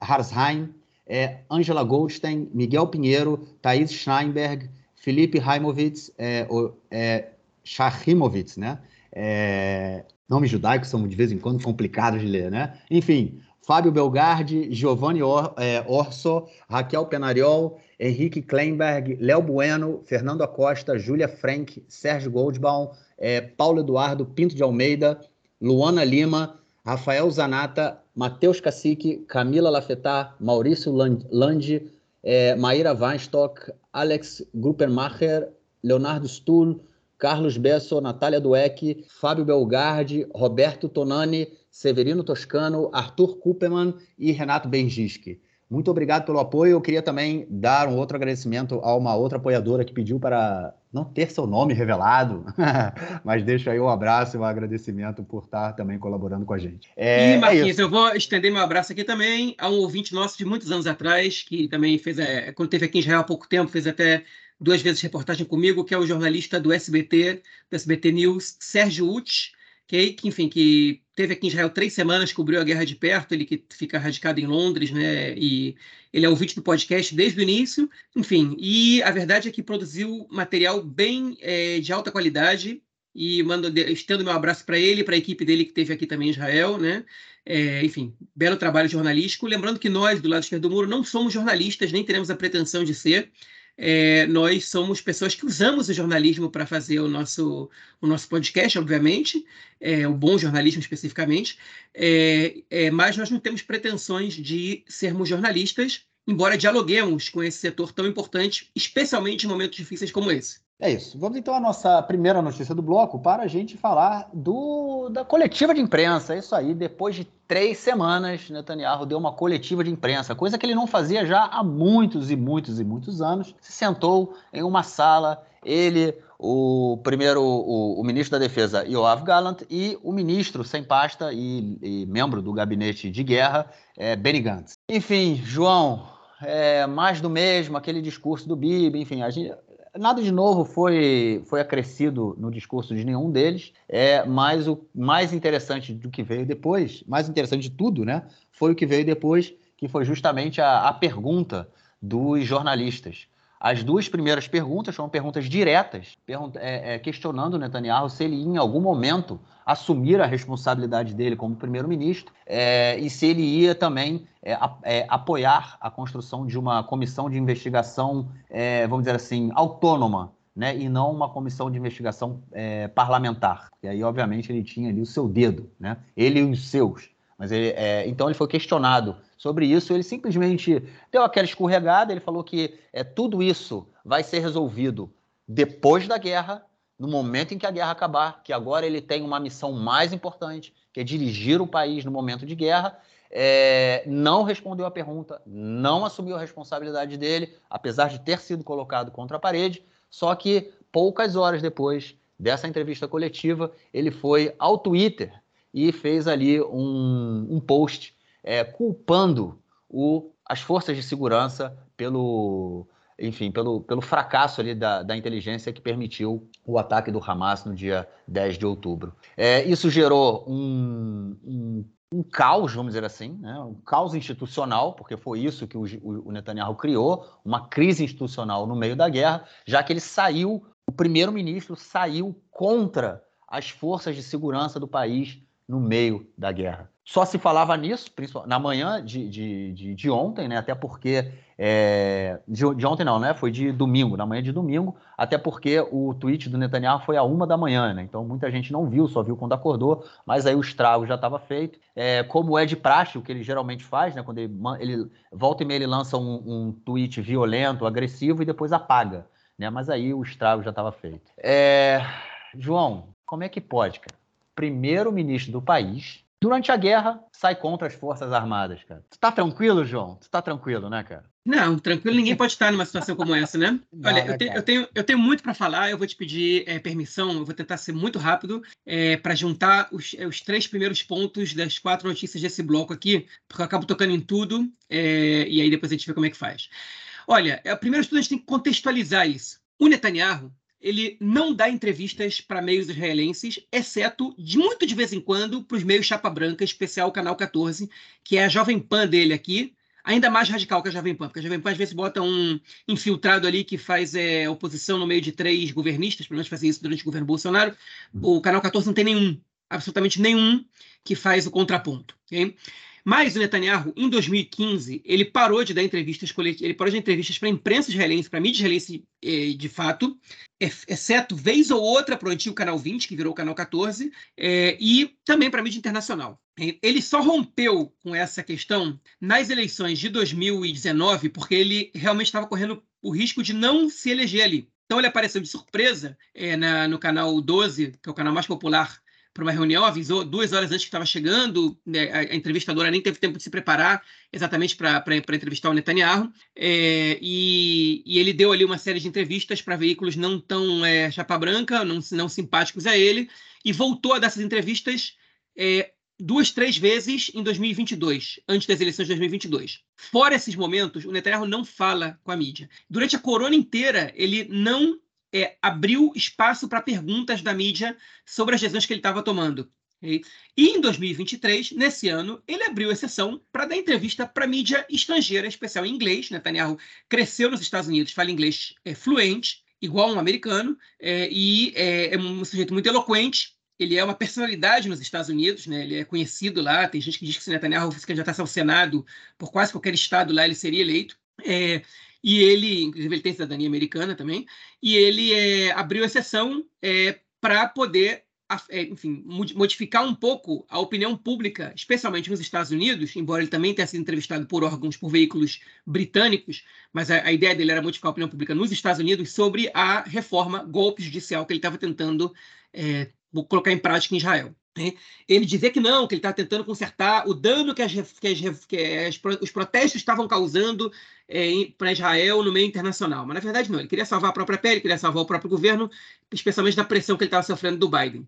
Speaker 1: Harzheim, é, Angela Goldstein, Miguel Pinheiro, Thaís Schneinberg, Felipe Raimovitz, é, é, Shahimovitz, né? É, nomes judaicos são de vez em quando complicados de ler, né? Enfim, Fábio Belgardi, Giovanni Or, é, Orso, Raquel Penariol, Henrique Kleinberg, Léo Bueno, Fernando Acosta, Júlia Frank, Sérgio Goldbaum, é, Paulo Eduardo Pinto de Almeida, Luana Lima, Rafael Zanata, Matheus Cacique, Camila Lafetá, Maurício Landi, é, Maíra Weinstock, Alex Gruppenmacher, Leonardo Stuhl, Carlos Besso, Natália Dueck, Fábio Belgardi, Roberto Tonani, Severino Toscano, Arthur Kupperman e Renato Bengiski. Muito obrigado pelo apoio. Eu queria também dar um outro agradecimento a uma outra apoiadora que pediu para não ter seu nome revelado, [LAUGHS] mas deixo aí um abraço e um agradecimento por estar também colaborando com a gente.
Speaker 2: É, e, é Marquinhos, é eu vou estender meu abraço aqui também a um ouvinte nosso de muitos anos atrás, que também fez, é, quando esteve aqui em Israel há pouco tempo, fez até duas vezes reportagem comigo, que é o jornalista do SBT, do SBT News, Sérgio Uti, que, enfim, que teve aqui em Israel três semanas, cobriu a guerra de perto, ele que fica radicado em Londres, né? E ele é ouvinte do podcast desde o início, enfim. E a verdade é que produziu material bem é, de alta qualidade e mando estendo meu abraço para ele, para a equipe dele que teve aqui também em Israel, né? É, enfim, belo trabalho jornalístico. Lembrando que nós do lado esquerdo do muro não somos jornalistas, nem teremos a pretensão de ser é, nós somos pessoas que usamos o jornalismo para fazer o nosso, o nosso podcast, obviamente, é, o bom jornalismo especificamente, é, é, mas nós não temos pretensões de sermos jornalistas, embora dialoguemos com esse setor tão importante, especialmente em momentos difíceis como esse.
Speaker 1: É isso. Vamos então à nossa primeira notícia do bloco para a gente falar do, da coletiva de imprensa. É isso aí. Depois de três semanas, Netanyahu deu uma coletiva de imprensa, coisa que ele não fazia já há muitos e muitos e muitos anos. Se sentou em uma sala, ele, o primeiro, o, o ministro da Defesa, Yoav Gallant, e o ministro sem pasta e, e membro do gabinete de guerra, é, Benny Gantz. Enfim, João, é, mais do mesmo, aquele discurso do Bibi, enfim, a gente, nada de novo foi, foi acrescido no discurso de nenhum deles, é, mas o mais interessante do que veio depois, mais interessante de tudo, né, foi o que veio depois, que foi justamente a, a pergunta dos jornalistas. As duas primeiras perguntas foram perguntas diretas, é, é, questionando Netanyahu se ele, em algum momento, assumir a responsabilidade dele como primeiro-ministro é, e se ele ia também é, é, apoiar a construção de uma comissão de investigação, é, vamos dizer assim, autônoma, né, e não uma comissão de investigação parlamentar. E aí, obviamente, ele tinha ali o seu dedo, né, ele e os seus. Mas ele, então ele foi questionado sobre isso. Ele simplesmente deu aquela escorregada. Ele falou que é, tudo isso vai ser resolvido depois da guerra, no momento em que a guerra acabar, que agora ele tem uma missão mais importante, que é dirigir o país no momento de guerra. É, não respondeu a pergunta, não assumiu a responsabilidade dele, apesar de ter sido colocado contra a parede. Só que poucas horas depois dessa entrevista coletiva, ele foi ao Twitter e fez ali um, um post é, culpando o, as forças de segurança pelo, enfim, pelo, pelo fracasso ali da, da inteligência que permitiu o ataque do Hamas no dia 10 de outubro. É, isso gerou um, um, um, caos, vamos dizer assim, né? um caos institucional, porque foi isso que o, o Netanyahu criou, uma crise institucional no meio da guerra, já que ele saiu, o primeiro-ministro saiu contra as forças de segurança do país no meio da guerra. Só se falava nisso, na manhã de, de, de, de ontem, né? Até porque. É, de, de, ontem não, né? Foi de domingo, na manhã de domingo, até porque o tweet do Netanyahu foi a uma da manhã, né? Então muita gente não viu, só viu quando acordou, mas aí o estrago já estava feito. É, como é de praxe, o que ele geralmente faz, né? Quando ele, ele volta e meia, ele lança um, um tweet violento, agressivo e depois apaga, né? Mas aí o estrago já estava feito. É, João, como é que pode, cara? Primeiro-ministro do país durante a guerra, sai contra as Forças Armadas, cara. Tu tá tranquilo, João? Tu tá tranquilo, né, cara?
Speaker 2: Não, tranquilo, ninguém pode estar numa situação como essa, né? [LAUGHS] Não, Olha, eu, te, eu, tenho, eu tenho muito para falar, eu vou te pedir é, permissão, eu vou tentar ser muito rápido é, para juntar os, é, os, três primeiros pontos das quatro notícias desse bloco aqui, porque eu acabo tocando em tudo, é, e aí depois a gente vê como é que faz. Olha, é, primeiro tudo a gente tem que contextualizar isso. O Netanyahu, ele não dá entrevistas para meios israelenses, exceto de muito de vez em quando para os meios chapa branca, especial Canal 14, que é a Jovem Pan dele aqui, ainda mais radical que a Jovem Pan, porque a Jovem Pan às vezes bota um infiltrado ali que faz é, oposição no meio de três governistas, pelo menos fazia isso durante o governo Bolsonaro. O Canal 14 não tem nenhum, absolutamente nenhum, que faz o contraponto. Okay? Mas o Netanyahu, em 2015, ele parou de dar entrevistas ele parou de dar entrevistas para a imprensa israelense, para a mídia israelense eh, de fato, exceto vez ou outra para o antigo Canal 20, que virou o Canal 14, eh, e também para a mídia internacional. Ele só rompeu com essa questão nas eleições de 2019, porque ele realmente estava correndo o risco de não se eleger ali. Então ele apareceu de surpresa é, na, no canal 12, que é o canal mais popular para uma reunião, avisou duas horas antes que estava chegando, né, a, entrevistadora nem teve tempo de se preparar exatamente para entrevistar o Netanyahu, é, e, e, ele deu ali uma série de entrevistas para veículos não tão é, chapa branca, não, não simpáticos a ele, e voltou a dar essas entrevistas é, duas, três vezes em 2022, antes das eleições de 2022. Fora esses momentos, o Netanyahu não fala com a mídia. Durante a corona inteira, ele não é, abriu espaço para perguntas da mídia sobre as decisões que ele estava tomando. E em 2023, nesse ano, ele abriu exceção para dar entrevista para mídia estrangeira, especial em inglês. Netanyahu cresceu nos Estados Unidos, fala inglês é, fluente, igual um americano, é, e é, é, um sujeito muito eloquente. Ele é uma personalidade nos Estados Unidos, né? ele é conhecido lá. Tem gente que diz que se Netanyahu fosse candidatar ao Senado, por quase qualquer estado lá, ele seria eleito. É, e ele, inclusive, ele tem cidadania americana também, e ele é, abriu exceção é, para poder é, enfim, modificar um pouco a opinião pública, especialmente nos Estados Unidos, embora ele também tenha sido entrevistado por órgãos, por veículos britânicos, mas a, a ideia dele era modificar a opinião pública nos Estados Unidos sobre a reforma golpe judicial que ele estava tentando é, colocar em prática em Israel. Né? Ele dizer que não, que ele está tentando consertar o dano que, as, que, as, que as, os protestos estavam causando é, para Israel no meio internacional. Mas, na verdade, não. Ele queria salvar a própria pele, queria salvar o próprio governo, especialmente da pressão que ele estava sofrendo do Biden.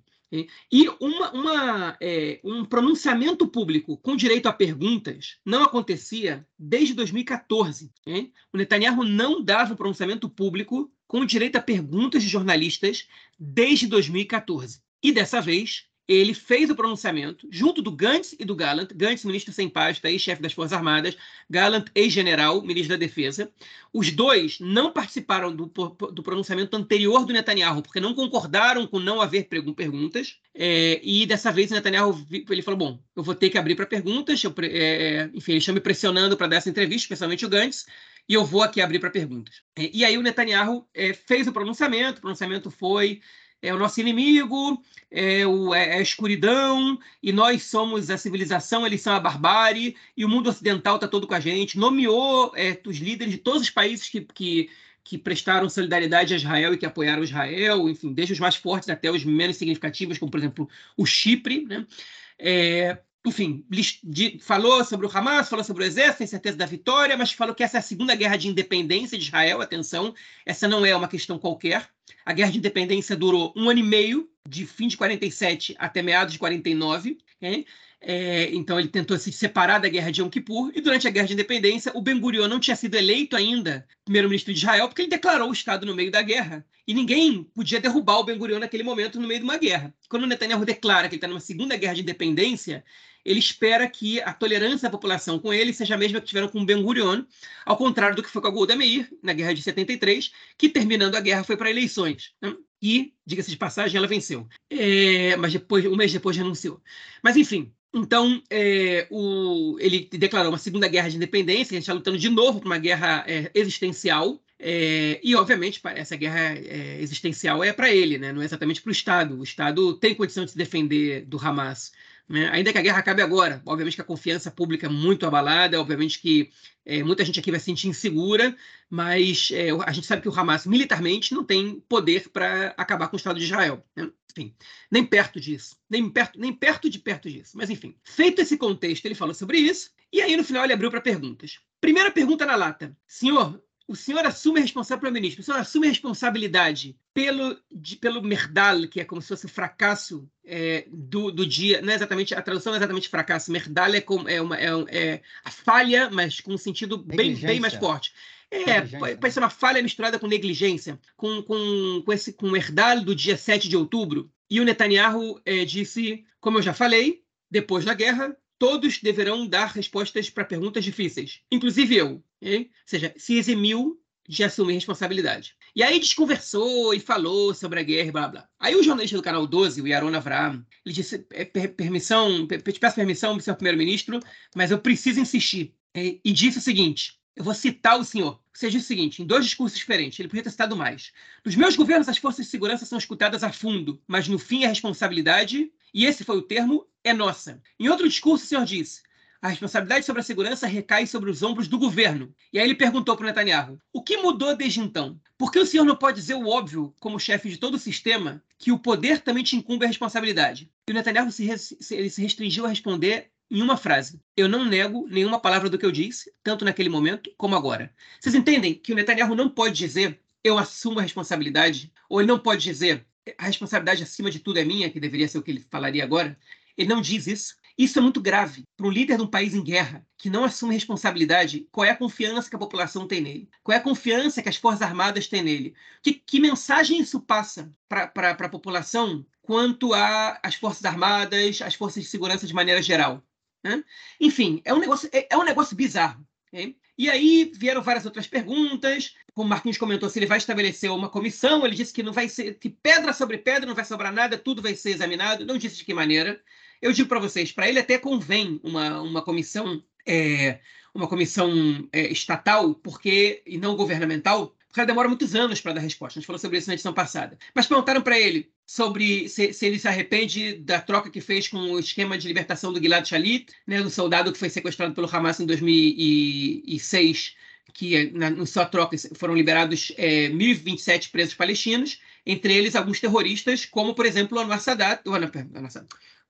Speaker 2: E uma, uma, é, um pronunciamento público com direito a perguntas não acontecia desde 2014. Hein? O Netanyahu não dava o pronunciamento público com direito a perguntas de jornalistas desde 2014. E dessa vez, ele fez o pronunciamento junto do Gantz e do Gallant, Gantz, ministro sem pasta e chefe das Forças Armadas, Gallant, ex-general, ministro da Defesa. Os dois não participaram do, do, pronunciamento anterior do Netanyahu, porque não concordaram com não haver perguntas. É, e dessa vez o Netanyahu ele falou: Bom, eu vou ter que abrir para perguntas. Eu, é, enfim, eles estão me pressionando para dar essa entrevista, especialmente o Gantz e eu vou aqui abrir para perguntas. É, e aí o Netanyahu é, fez o pronunciamento, o pronunciamento foi é o nosso inimigo, é, o, é, é a escuridão, e nós somos a civilização, eles são a barbárie, e o mundo ocidental está todo com a gente. Nomeou é, os líderes de todos os países que, que, que prestaram solidariedade a Israel e que apoiaram Israel, enfim, desde os mais fortes até os menos significativos, como, por exemplo, o Chipre. Né? É, enfim, falou sobre o Hamas, falou sobre o exército, tem certeza da vitória, mas falou que essa é a segunda guerra de independência de Israel. Atenção, essa não é uma questão qualquer. A guerra de independência durou um ano e meio, de fim de 47 até meados de 49. Hein? É, então ele tentou se separar da guerra de Yom Kippur e durante a guerra de independência o Ben Gurion não tinha sido eleito ainda primeiro-ministro de Israel porque ele declarou o estado no meio da guerra e ninguém podia derrubar o Ben Gurion naquele momento no meio de uma guerra. Quando Netanyahu declara que ele está numa segunda guerra de independência, ele espera que a tolerância da população com ele seja a mesma que tiveram com Ben Gurion, ao contrário do que foi com a Golda Meir na guerra de 73, que terminando a guerra foi para eleições. Né? E, diga-se de passagem, ela venceu. É, mas depois, um mês depois renunciou. Mas, enfim, então, é, o, ele declarou uma segunda guerra de independência, a gente está lutando de novo para uma guerra é, existencial, é, e, obviamente, essa guerra é, existencial é para ele, né? não é exatamente para o Estado. O Estado tem condição de se defender do Hamas. Né? Ainda que a guerra acabe agora, obviamente que a confiança pública é muito abalada, obviamente que é, muita gente aqui vai se sentir insegura, mas é, a gente sabe que o Hamas militarmente não tem poder para acabar com o Estado de Israel. Né? Enfim, nem perto disso, nem perto, nem perto de perto disso. Mas enfim, feito esse contexto, ele falou sobre isso, e aí no final ele abriu para perguntas. Primeira pergunta na lata: Senhor, o senhor assume a responsabilidade para o senhor assume a responsabilidade pelo, de, pelo Merdal, que é como se fosse o fracasso é, do, do dia, não é exatamente, a tradução não é exatamente fracasso, Merdal é, como, é, uma, é, é a falha, mas com um sentido bem, bem mais forte. É, pode ser uma falha misturada com negligência, com, com, com, esse, com o Merdal do dia 7 de outubro. E o Netanyahu é, disse, como eu já falei, depois da guerra, todos deverão dar respostas para perguntas difíceis, inclusive eu. Ou seja, se eximiu de assumir responsabilidade. E aí desconversou e falou sobre a guerra e blá blá. Aí o jornalista do canal 12, o Yaron Avram, ele disse: permissão, te peço permissão, senhor primeiro-ministro, mas eu preciso insistir. E disse o seguinte: eu vou citar o senhor. Disse o seguinte, em dois discursos diferentes, ele podia ter citado mais. Nos meus governos, as forças de segurança são escutadas a fundo, mas no fim a responsabilidade, e esse foi o termo, é nossa. Em outro discurso, o senhor disse: a responsabilidade sobre a segurança recai sobre os ombros do governo. E aí ele perguntou para o Netanyahu: o que mudou desde então? Por que o senhor não pode dizer o óbvio, como chefe de todo o sistema, que o poder também te incumbe a responsabilidade? E o Netanyahu se, ele se restringiu a responder em uma frase. Eu não nego nenhuma palavra do que eu disse, tanto naquele momento como agora. Vocês entendem que o Netanyahu não pode dizer eu assumo a responsabilidade, ou ele não pode dizer a responsabilidade acima de tudo é minha, que deveria ser o que ele falaria agora. Ele não diz isso. Isso é muito grave para um líder de um país em guerra que não assume responsabilidade. Qual é a confiança que a população tem nele? Qual é a confiança que as Forças Armadas têm nele? Que, que mensagem isso passa para a população quanto às Forças Armadas, às Forças de Segurança de maneira geral. Né? Enfim, é um negócio, é, é um negócio bizarro. Okay? E aí vieram várias outras perguntas. Como o Marquinhos comentou, se ele vai estabelecer uma comissão, ele disse que não vai ser que pedra sobre pedra, não vai sobrar nada, tudo vai ser examinado. Não disse de que maneira. Eu digo para vocês, para ele até convém uma, uma comissão, é, uma comissão é, estatal, porque e não governamental, porque ela demora muitos anos para dar resposta. A gente falou sobre isso na edição passada. Mas perguntaram para ele sobre se, se, ele se arrepende da troca que fez com o esquema de libertação do Gilad Shalit, né, do soldado que foi sequestrado pelo Hamas em 2006, que na, na sua troca foram liberados é, 1.027 presos palestinos, entre eles alguns terroristas, como, por exemplo, o Anwar Sadat, o,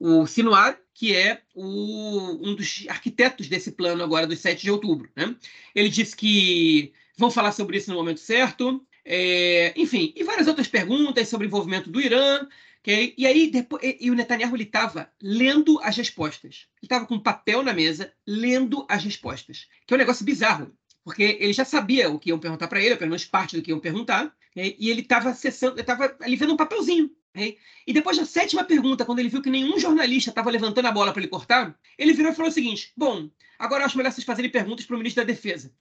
Speaker 2: o Sinuar, que é o, um dos arquitetos desse plano agora dos 7 de outubro. Né? Ele disse que vão falar sobre isso no momento certo. É, enfim, e várias outras perguntas sobre o envolvimento do Irã. Okay? E aí, depois, e, e o Netanyahu estava lendo as respostas. Ele estava com um papel na mesa, lendo as respostas. Que é um negócio bizarro, porque ele já sabia o que iam perguntar para ele, pelo menos parte do que iam perguntar, okay? e ele estava acessando, estava ali vendo um papelzinho. Okay? E depois da sétima pergunta, quando ele viu que nenhum jornalista estava levantando a bola para ele cortar, ele virou e falou o seguinte: Bom, agora acho melhor vocês fazerem perguntas para o ministro da Defesa.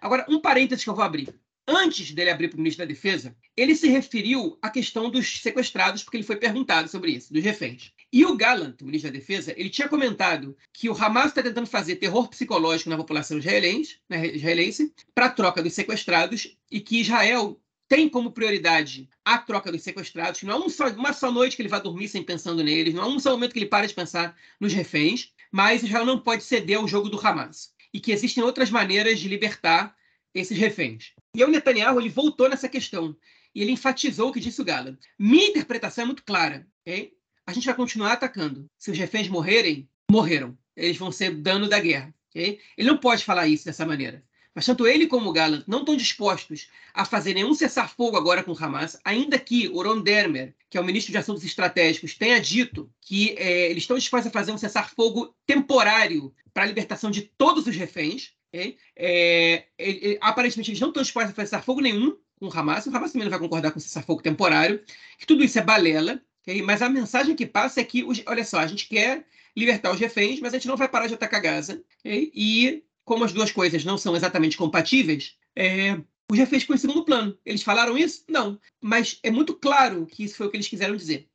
Speaker 2: Agora, um parênteses que eu vou abrir. Antes dele abrir para o ministro da Defesa, ele se referiu à questão dos sequestrados, porque ele foi perguntado sobre isso, dos reféns. E o Gallant, o ministro da Defesa, ele tinha comentado que o Hamas está tentando fazer terror psicológico na população israelense, né, israelense para troca dos sequestrados e que Israel tem como prioridade a troca dos sequestrados, que não é um só, uma só noite que ele vai dormir sem pensando neles, não é um só momento que ele para de pensar nos reféns, mas Israel não pode ceder ao jogo do Hamas e que existem outras maneiras de libertar esses reféns. E o Netanyahu ele voltou nessa questão e ele enfatizou o que disse o Gala. Minha interpretação é muito clara. Okay? A gente vai continuar atacando. Se os reféns morrerem, morreram. Eles vão ser dano da guerra. Okay? Ele não pode falar isso dessa maneira. Mas tanto ele como o Gallant não estão dispostos a fazer nenhum cessar-fogo agora com o Hamas, ainda que o Ron Dermer, que é o ministro de Assuntos Estratégicos, tenha dito que é, eles estão dispostos a fazer um cessar-fogo temporário para a libertação de todos os reféns. Okay? É, é, aparentemente, eles não estão dispostos a fazer cessar-fogo nenhum com o Hamas, o Hamas também não vai concordar com cessar-fogo temporário, que tudo isso é balela, okay? mas a mensagem que passa é que, olha só, a gente quer libertar os reféns, mas a gente não vai parar de atacar Gaza, okay? e como as duas coisas não são exatamente compatíveis, é, os reféns ficam em segundo plano. Eles falaram isso? Não. Mas é muito claro que isso foi o que eles quiseram dizer.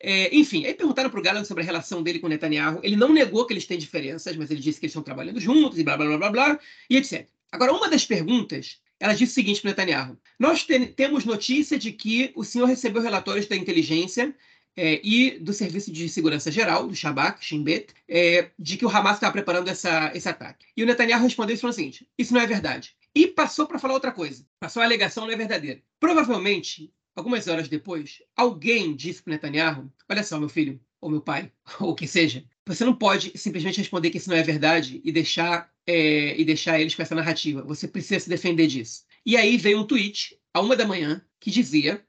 Speaker 2: É, enfim, aí perguntaram para o Gallant sobre a relação dele com o Netanyahu. Ele não negou que eles têm diferenças, mas ele disse que eles estão trabalhando juntos e blá, blá, blá, blá, blá, e etc. Agora, uma das perguntas, ela disse o seguinte para o Netanyahu. Nós te temos notícia de que o senhor recebeu relatórios da inteligência é, e do Serviço de Segurança Geral, do Shabak, Shin Bet, é, de que o Hamas estava preparando essa, esse ataque. E o Netanyahu respondeu e falou o seguinte: isso não é verdade. E passou para falar outra coisa. Passou a alegação não é verdadeira. Provavelmente, algumas horas depois, alguém disse para Netanyahu: olha só, meu filho, ou meu pai, [LAUGHS] ou o que seja, você não pode simplesmente responder que isso não é verdade e deixar, é, e deixar eles com essa narrativa. Você precisa se defender disso. E aí veio um tweet, a uma da manhã, que dizia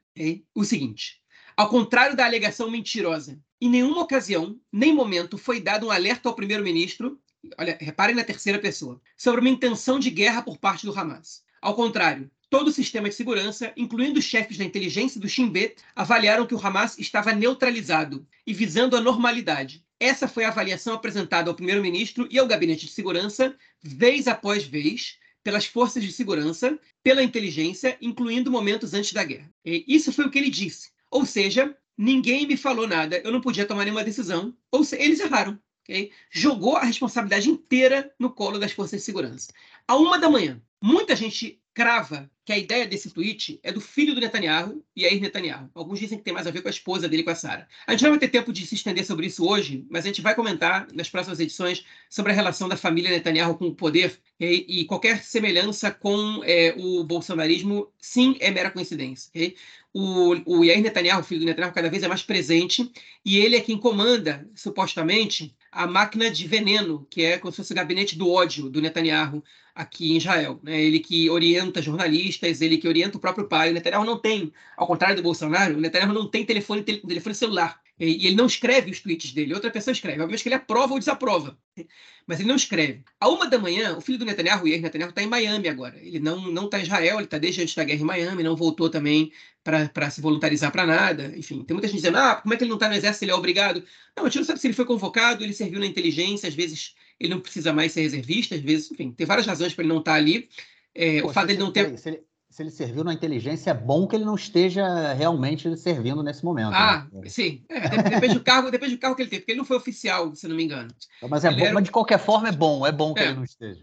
Speaker 2: o seguinte: ao contrário da alegação mentirosa, em nenhuma ocasião, nem momento, foi dado um alerta ao primeiro-ministro, olha, reparem na terceira pessoa, sobre uma intenção de guerra por parte do Hamas. Ao contrário, todo o sistema de segurança, incluindo os chefes da inteligência do Shin Bet, avaliaram que o Hamas estava neutralizado e visando a normalidade. Essa foi a avaliação apresentada ao primeiro-ministro e ao gabinete de segurança, vez após vez, pelas forças de segurança, pela inteligência, incluindo momentos antes da guerra. E isso foi o que ele disse. Ou seja, ninguém me falou nada, eu não podia tomar nenhuma decisão. Ou seja, eles erraram. Okay? Jogou a responsabilidade inteira no colo das forças de segurança. A uma da manhã, muita gente crava que a ideia desse tweet é do filho do Netanyahu, Yair Netanyahu. Alguns dizem que tem mais a ver com a esposa dele, com a Sara. A gente não vai ter tempo de se estender sobre isso hoje, mas a gente vai comentar nas próximas edições sobre a relação da família Netanyahu com o poder okay? e qualquer semelhança com é, o bolsonarismo, sim, é mera coincidência. Okay? O, o Yair Netanyahu, filho do Netanyahu, cada vez é mais presente e ele é quem comanda, supostamente, a máquina de veneno, que é como se fosse o gabinete do ódio do Netanyahu aqui em Israel. Né? Ele que orienta jornalistas, ele que orienta o próprio pai. O Netanyahu não tem, ao contrário do Bolsonaro, o Netanyahu não tem telefone, telefone celular. E ele não escreve os tweets dele, outra pessoa escreve. Obviamente que ele aprova ou desaprova, [LAUGHS] mas ele não escreve. A uma da manhã, o filho do Netanyahu, o Yair Netanyahu, está em Miami agora. Ele não não está em Israel, ele está desde antes da guerra em Miami, não voltou também para se voluntarizar para nada. Enfim, tem muita gente dizendo, ah, como é que ele não está no exército, ele é obrigado? Não, a gente não sabe se ele foi convocado, ele serviu na inteligência, às vezes ele não precisa mais ser reservista, às vezes, enfim, tem várias razões para ele não estar tá ali. É, Pô, o fato dele não ter...
Speaker 1: Se ele, se ele serviu na inteligência, é bom que ele não esteja realmente servindo nesse momento. Né?
Speaker 2: Ah, né? sim. É, depende, do cargo, depende do cargo que ele tem, porque ele não foi oficial, se não me engano.
Speaker 1: Mas, é bom, era... mas de qualquer forma é bom, é bom que é, ele não esteja.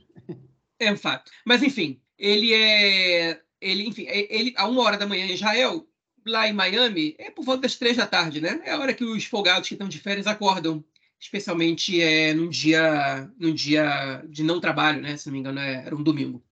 Speaker 2: É um fato. Mas, enfim, ele é. Ele, enfim, é, ele, a uma hora da manhã em Israel, lá em Miami, é por volta das três da tarde, né? É a hora que os folgados que estão de férias acordam especialmente é, num dia num dia de não trabalho, né? Se não me engano, é, era um domingo.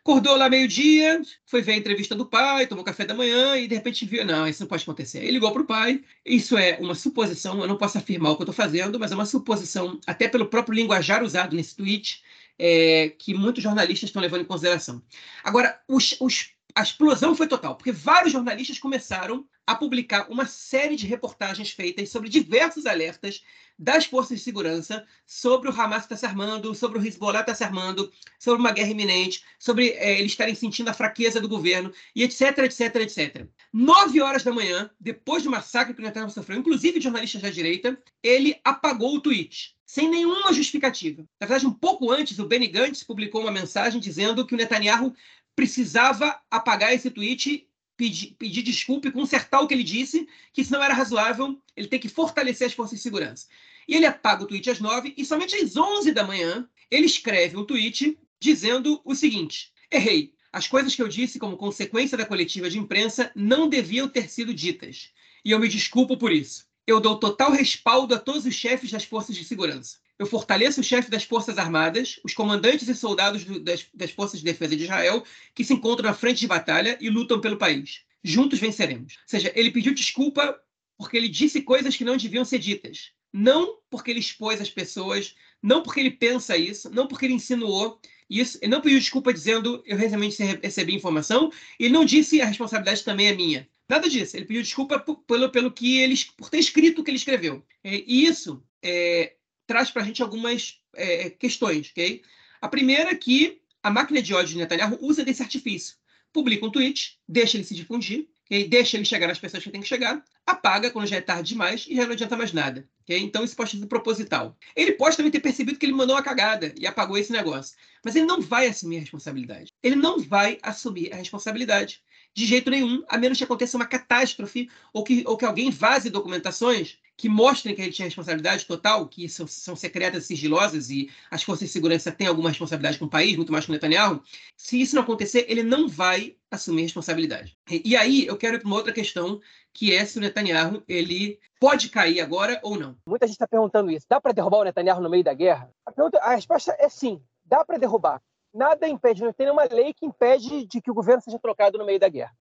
Speaker 2: Acordou lá meio-dia, foi ver a entrevista do pai, tomou café da manhã e de repente viu: não, isso não pode acontecer. Ele ligou para o pai. Isso é uma suposição, eu não posso afirmar o que eu estou fazendo, mas é uma suposição, até pelo próprio linguajar usado nesse tweet, é, que muitos jornalistas estão levando em consideração. Agora, os, os, a explosão foi total, porque vários jornalistas começaram a publicar uma série de reportagens feitas sobre diversos alertas das forças de segurança sobre o Hamas estar tá se armando, sobre o Hezbollah estar tá se armando, sobre uma guerra iminente, sobre é, eles estarem sentindo a fraqueza do governo, e etc, etc, etc. Nove horas da manhã, depois do massacre que o Netanyahu sofreu, inclusive de jornalistas da direita, ele apagou o tweet, sem nenhuma justificativa. Na verdade, um pouco antes, o Benny Gantz publicou uma mensagem dizendo que o Netanyahu precisava apagar esse tweet pedir, pedir desculpa e consertar o que ele disse, que isso não era razoável, ele tem que fortalecer as forças de segurança. E ele apaga o tweet às nove e somente às onze da manhã ele escreve um tweet dizendo o seguinte: errei. As coisas que eu disse como consequência da coletiva de imprensa não deviam ter sido ditas. E eu me desculpo por isso. Eu dou total respaldo a todos os chefes das forças de segurança. Eu fortaleço o chefe das Forças Armadas, os comandantes e soldados do, das, das Forças de Defesa de Israel, que se encontram na frente de batalha e lutam pelo país. Juntos venceremos. Ou seja, ele pediu desculpa porque ele disse coisas que não deviam ser ditas. Não porque ele expôs as pessoas, não porque ele pensa isso, não porque ele insinuou isso. Ele não pediu desculpa dizendo eu realmente recebi informação. Ele não disse a responsabilidade também é minha. Nada disso. Ele pediu desculpa pelo, pelo que ele, por ter escrito o que ele escreveu. E isso é, traz para a gente algumas é, questões, ok? A primeira é que a máquina de ódio de Netanyahu usa desse artifício. Publica um tweet, deixa ele se difundir, okay? deixa ele chegar nas pessoas que tem que chegar, apaga quando já é tarde demais e já não adianta mais nada. Okay? Então isso pode ser proposital. Ele pode também ter percebido que ele mandou uma cagada e apagou esse negócio. Mas ele não vai assumir a responsabilidade. Ele não vai assumir a responsabilidade. De jeito nenhum, a menos que aconteça uma catástrofe ou que, ou que alguém vaze documentações que mostrem que ele tinha responsabilidade total, que são, são secretas e sigilosas, e as forças de segurança têm alguma responsabilidade com o país, muito mais que o Netanyahu, se isso não acontecer, ele não vai assumir responsabilidade. E, e aí eu quero ir para uma outra questão, que é se o Netanyahu ele pode cair agora ou não.
Speaker 3: Muita gente está perguntando isso. Dá para derrubar o Netanyahu no meio da guerra? A, pergunta, a resposta é sim. Dá para derrubar nada impede, não tem nenhuma lei que impede de que o governo seja trocado no meio da guerra.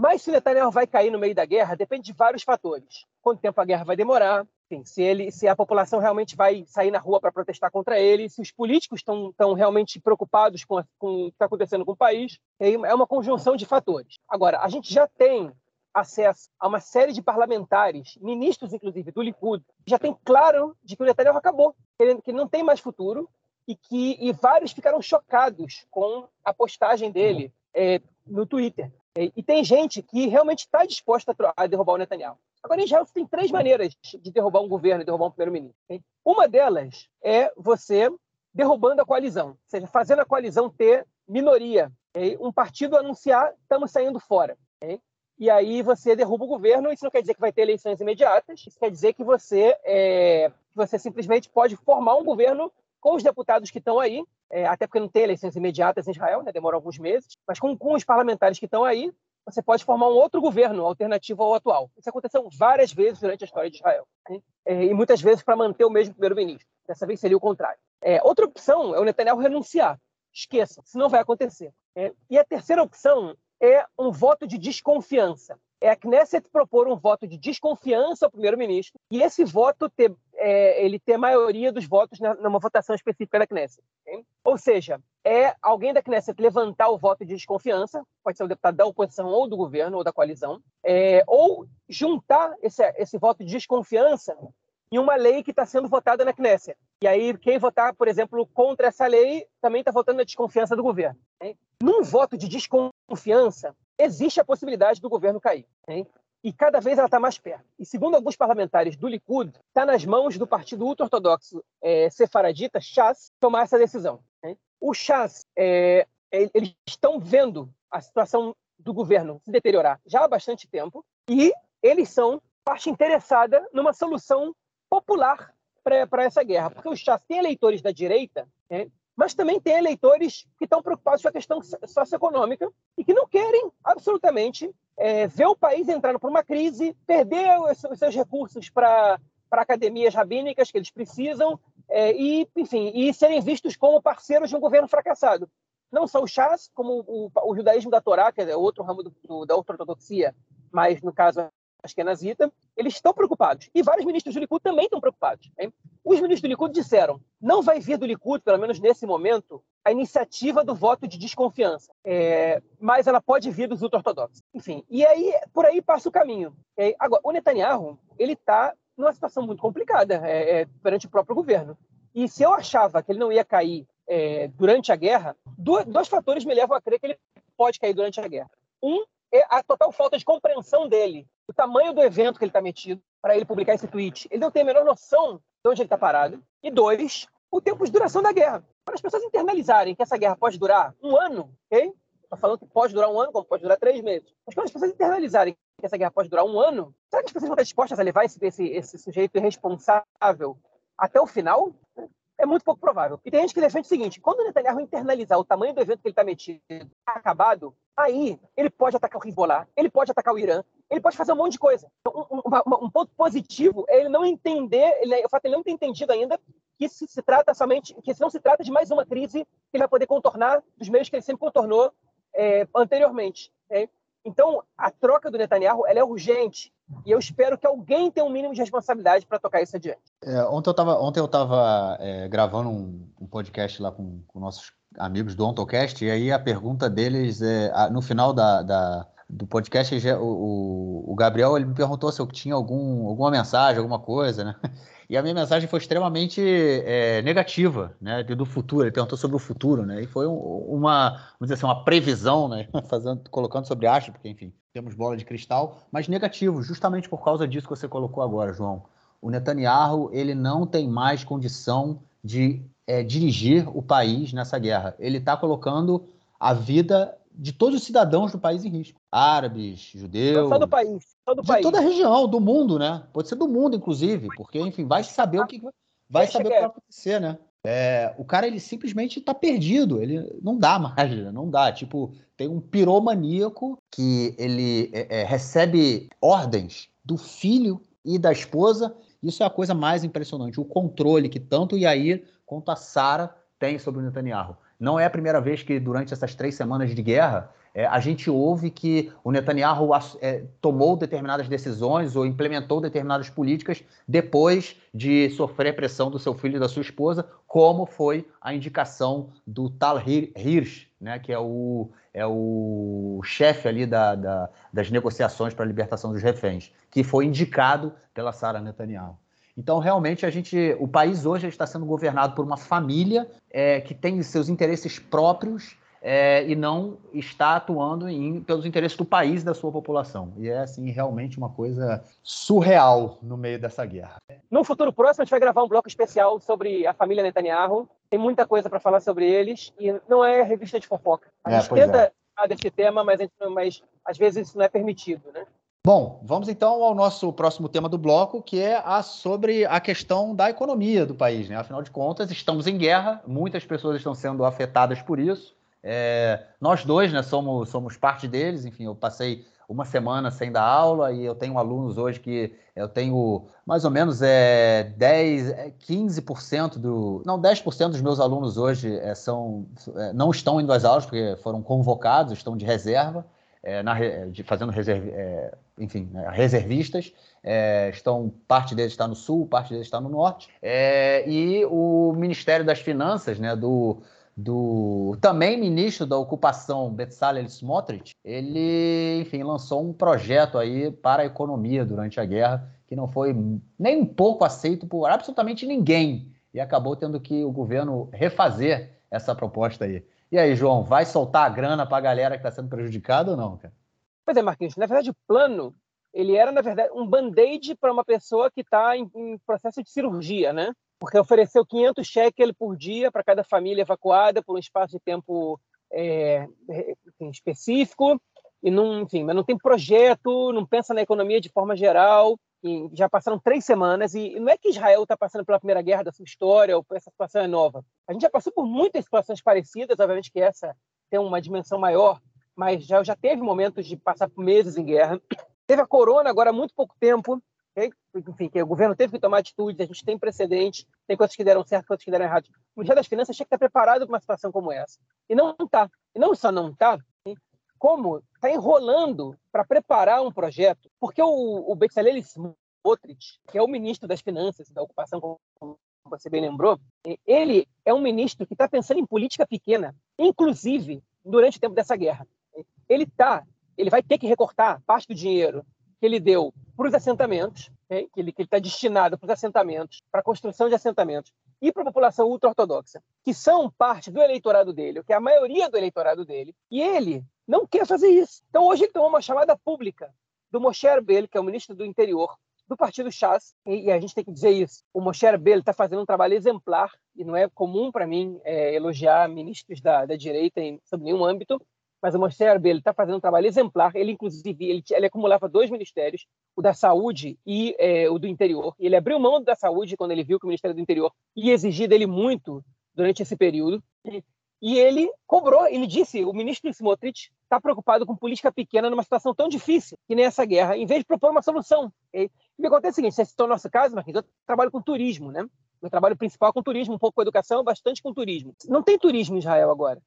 Speaker 3: Mas se Netanyahu vai cair no meio da guerra, depende de vários fatores. Quanto tempo a guerra vai demorar, enfim, se, ele, se a população realmente vai sair na rua para protestar contra ele, se os políticos estão realmente preocupados com, a, com o que está acontecendo com o país. É uma conjunção de fatores. Agora, a gente já tem acesso a uma série de parlamentares, ministros inclusive do Likud, já tem claro de que o Netanyahu acabou, que que ele não tem mais futuro e que e vários ficaram chocados com a postagem dele é, no Twitter. É, e tem gente que realmente está disposta a, derrubar o Netanyahu. Agora, em Israel, tem três maneiras de derrubar um governo derrubar um primeiro-ministro. Uma delas é você derrubando a coalizão, ou seja, fazendo a coalizão ter minoria. Um partido anunciar, estamos saindo fora. E aí você derruba o governo, isso não quer dizer que vai ter eleições imediatas, isso quer dizer que você, é, você simplesmente pode formar um governo com os deputados que estão aí, é, até porque não tem eleições imediatas em Israel, né, demora alguns meses, mas com, com os parlamentares que estão aí, você pode formar um outro governo alternativo ao atual. Isso aconteceu várias vezes durante a história de Israel. Né? É, e muitas vezes para manter o mesmo primeiro-ministro. Dessa vez seria o contrário. É, outra opção é o Netanyahu renunciar. Esqueça, isso não vai acontecer. É, e a terceira opção é um voto de desconfiança. É a Knesset propor um voto de desconfiança ao primeiro-ministro e esse voto ter
Speaker 2: é, ele ter maioria dos votos na, numa votação específica da Knesset. Okay? Ou seja, é alguém da Knesset levantar o voto de desconfiança, pode ser o deputado da oposição ou do governo ou da coalizão, é, ou juntar esse, esse voto de desconfiança em uma lei que está sendo votada na Knesset. E aí, quem votar, por exemplo, contra essa lei, também está votando na desconfiança do governo. Num voto de desconfiança, existe a possibilidade do governo cair. Okay? E cada vez ela está mais perto. E segundo alguns parlamentares do Likud, está nas mãos do partido ultra-ortodoxo é, sefaradita, Shas, tomar essa decisão. Okay? O Shas, é, eles estão vendo a situação do governo se deteriorar já há bastante tempo e eles são parte interessada numa solução popular para essa guerra, porque o Chas tem eleitores da direita? Mas também tem eleitores que estão preocupados com a questão socioeconômica e que não querem absolutamente é, ver o país entrando por uma crise, perder os, seus recursos para academias rabínicas que eles precisam é, e, enfim, e serem vistos como parceiros de um governo fracassado. Não só o Chas, como o, o judaísmo da Torá, que é outro ramo do, do, da ortodoxia, mas no caso acho que é nazita, eles estão preocupados. E vários ministros do Likud também estão preocupados. Hein? Os ministros do Likud disseram: não vai vir do Likud, pelo menos nesse momento, a iniciativa do voto de desconfiança, é, mas ela pode vir dos ultra-ortodoxos. Enfim, e aí por aí passa o caminho. É, agora, o Netanyahu ele está numa situação muito complicada é, é, perante o próprio governo. E se eu achava que ele não ia cair é, durante a guerra, dois, dois fatores me levam a crer que ele pode cair durante a guerra. Um a total falta de compreensão dele o tamanho do evento que ele está metido para ele publicar esse tweet. Ele não tem a menor noção de onde ele está parado. E dois, o tempo de duração da guerra. Para as pessoas internalizarem que essa guerra pode durar um ano, ok? Estou falando que pode durar um ano, como pode durar três meses. Mas quando as pessoas internalizarem que essa guerra pode durar um ano, será que as pessoas vão estar dispostas a levar esse, esse, esse sujeito irresponsável até o final? é muito pouco provável. E tem gente que defende o seguinte: quando o Netanyahu internalizar o tamanho do evento que ele está metido acabado, aí ele pode atacar o Hezbollah, ele pode atacar o Irã, ele pode fazer um monte de coisa. Então, um, um, um ponto positivo é ele não entender, ele, o fato de ele não ter entendido ainda que se, se trata somente, que não se trata de mais uma crise que ele vai poder contornar dos meios que ele sempre contornou é, anteriormente. Okay? Então, a troca do Netanyahu é urgente. E eu espero que alguém tenha um mínimo de responsabilidade para tocar isso adiante.
Speaker 1: É, ontem eu estava é, gravando um, um, podcast lá com, com, nossos amigos do OntoCast, e aí a pergunta deles, é, no final da, da do podcast, o, o, Gabriel ele me perguntou se eu tinha algum, alguma mensagem, alguma coisa, né? [LAUGHS] E a minha mensagem foi extremamente é, negativa, né? Do futuro. Ele perguntou sobre o futuro, né? E foi uma, vamos dizer assim, uma previsão, né? [LAUGHS] Fazendo, colocando sobre acho, porque, enfim, temos bola de cristal, mas negativo, justamente por causa disso que você colocou agora, João. O Netanyahu, ele não tem mais condição de é, dirigir o país nessa guerra. Ele está colocando a vida de todos os cidadãos do país em risco. Árabes, judeus.
Speaker 2: Só do país. Só do
Speaker 1: de
Speaker 2: país.
Speaker 1: toda a região, do mundo, né? Pode ser do mundo, inclusive, porque, enfim, vai saber o que vai saber o que vai acontecer, né? É, o cara ele simplesmente está perdido, ele não dá mais, né? não dá. Tipo, tem um piromaníaco que ele é, é, recebe ordens do filho e da esposa. Isso é a coisa mais impressionante, o controle que tanto Yair quanto a Sara têm sobre o Netanyahu. Não é a primeira vez que, durante essas três semanas de guerra, é, a gente ouve que o Netanyahu é, tomou determinadas decisões ou implementou determinadas políticas depois de sofrer pressão do seu filho e da sua esposa, como foi a indicação do Tal Hirsch, né, que é o, é o chefe ali da, da, das negociações para a libertação dos reféns, que foi indicado pela Sara Netanyahu. Então, realmente, a gente, o país hoje está sendo governado por uma família é, que tem seus interesses próprios é, e não está atuando em, pelos interesses do país e da sua população. E é, assim, realmente uma coisa surreal no meio dessa guerra.
Speaker 2: No futuro próximo, a gente vai gravar um bloco especial sobre a família Netanyahu. Tem muita coisa para falar sobre eles e não é revista de fofoca. A é, gente tenta é. falar desse tema, mas, gente, mas às vezes isso não é permitido, né?
Speaker 1: Bom, vamos então ao nosso próximo tema do bloco, que é a, sobre a questão da economia do país. Né? Afinal de contas, estamos em guerra, muitas pessoas estão sendo afetadas por isso. É, nós dois né, somos, somos parte deles, enfim, eu passei uma semana sem dar aula e eu tenho alunos hoje que eu tenho mais ou menos é, 10, 15% é, do. Não, 10% dos meus alunos hoje é, são, é, não estão indo às aulas porque foram convocados, estão de reserva. é, na, de, fazendo reserv, é, enfim, né, reservistas. É, estão parte deles está no sul, parte deles está no norte. É, e o Ministério das Finanças, né, do, do também ministro da Ocupação, Bezalel Smotrich, ele, enfim, lançou um projeto aí para a economia durante a guerra que não foi nem um pouco aceito por absolutamente ninguém e acabou tendo que o governo refazer essa proposta aí. E aí, João, vai soltar a grana para a galera que está sendo prejudicada ou não, cara?
Speaker 2: Pois é, Marquinhos. Na verdade, o plano ele era, na verdade, um band-aid para uma pessoa que está em, em, processo de cirurgia, né? Porque ofereceu 500 cheques por dia para cada família evacuada por um espaço de tempo é, enfim, específico, e não, enfim, mas não tem projeto, não pensa na economia de forma geral, e já passaram três semanas, e não é que Israel está passando pela primeira guerra da sua história, ou essa situação é nova. A gente já passou por muitas situações parecidas, obviamente que essa tem uma dimensão maior, mas já, já teve momentos de passar meses em guerra. Teve a corona agora há muito pouco tempo, enfim, que o governo teve que tomar atitudes, a gente tem precedente, tem coisas que deram certo, coisas que deram errado. O Ministério das Finanças tinha que estar preparado para uma situação como essa. E não está. E não só não está, como está enrolando para preparar um projeto, porque o, o Bezalel Smotrich, que é o ministro das Finanças da ocupação, como você bem lembrou, ele é um ministro que está pensando em política pequena, inclusive durante o tempo dessa guerra. Ele está, ele vai ter que recortar parte do dinheiro que ele deu para os assentamentos, okay? que ele está destinado para os assentamentos, para a construção de assentamentos, e para a população ultra-ortodoxa, que são parte do eleitorado dele, que é a maioria do eleitorado dele, e ele não quer fazer isso. Então, hoje ele tomou uma chamada pública do Moshe Arbel, que é o ministro do Interior, do partido Chas, e, a gente tem que dizer isso. O Moshe Arbel está fazendo um trabalho exemplar, e não é comum para mim é, elogiar ministros da, da direita em, sob nenhum âmbito, mas o Moshe Arbel está fazendo um trabalho exemplar. Ele, inclusive, ele, ele acumulava dois ministérios, o da Saúde e é, o do Interior. Ele abriu mão da Saúde quando ele viu que o Ministério do Interior ia exigir dele muito durante esse período. E ele cobrou, ele disse, o ministro Smotrich está preocupado com política pequena numa situação tão difícil que nem essa guerra, em vez de propor uma solução. E acontece é o seguinte, você citou o nosso caso, Marquinhos, eu trabalho com turismo, né? Meu trabalho principal é com turismo, um pouco com educação, bastante com turismo. Não tem turismo em Israel agora.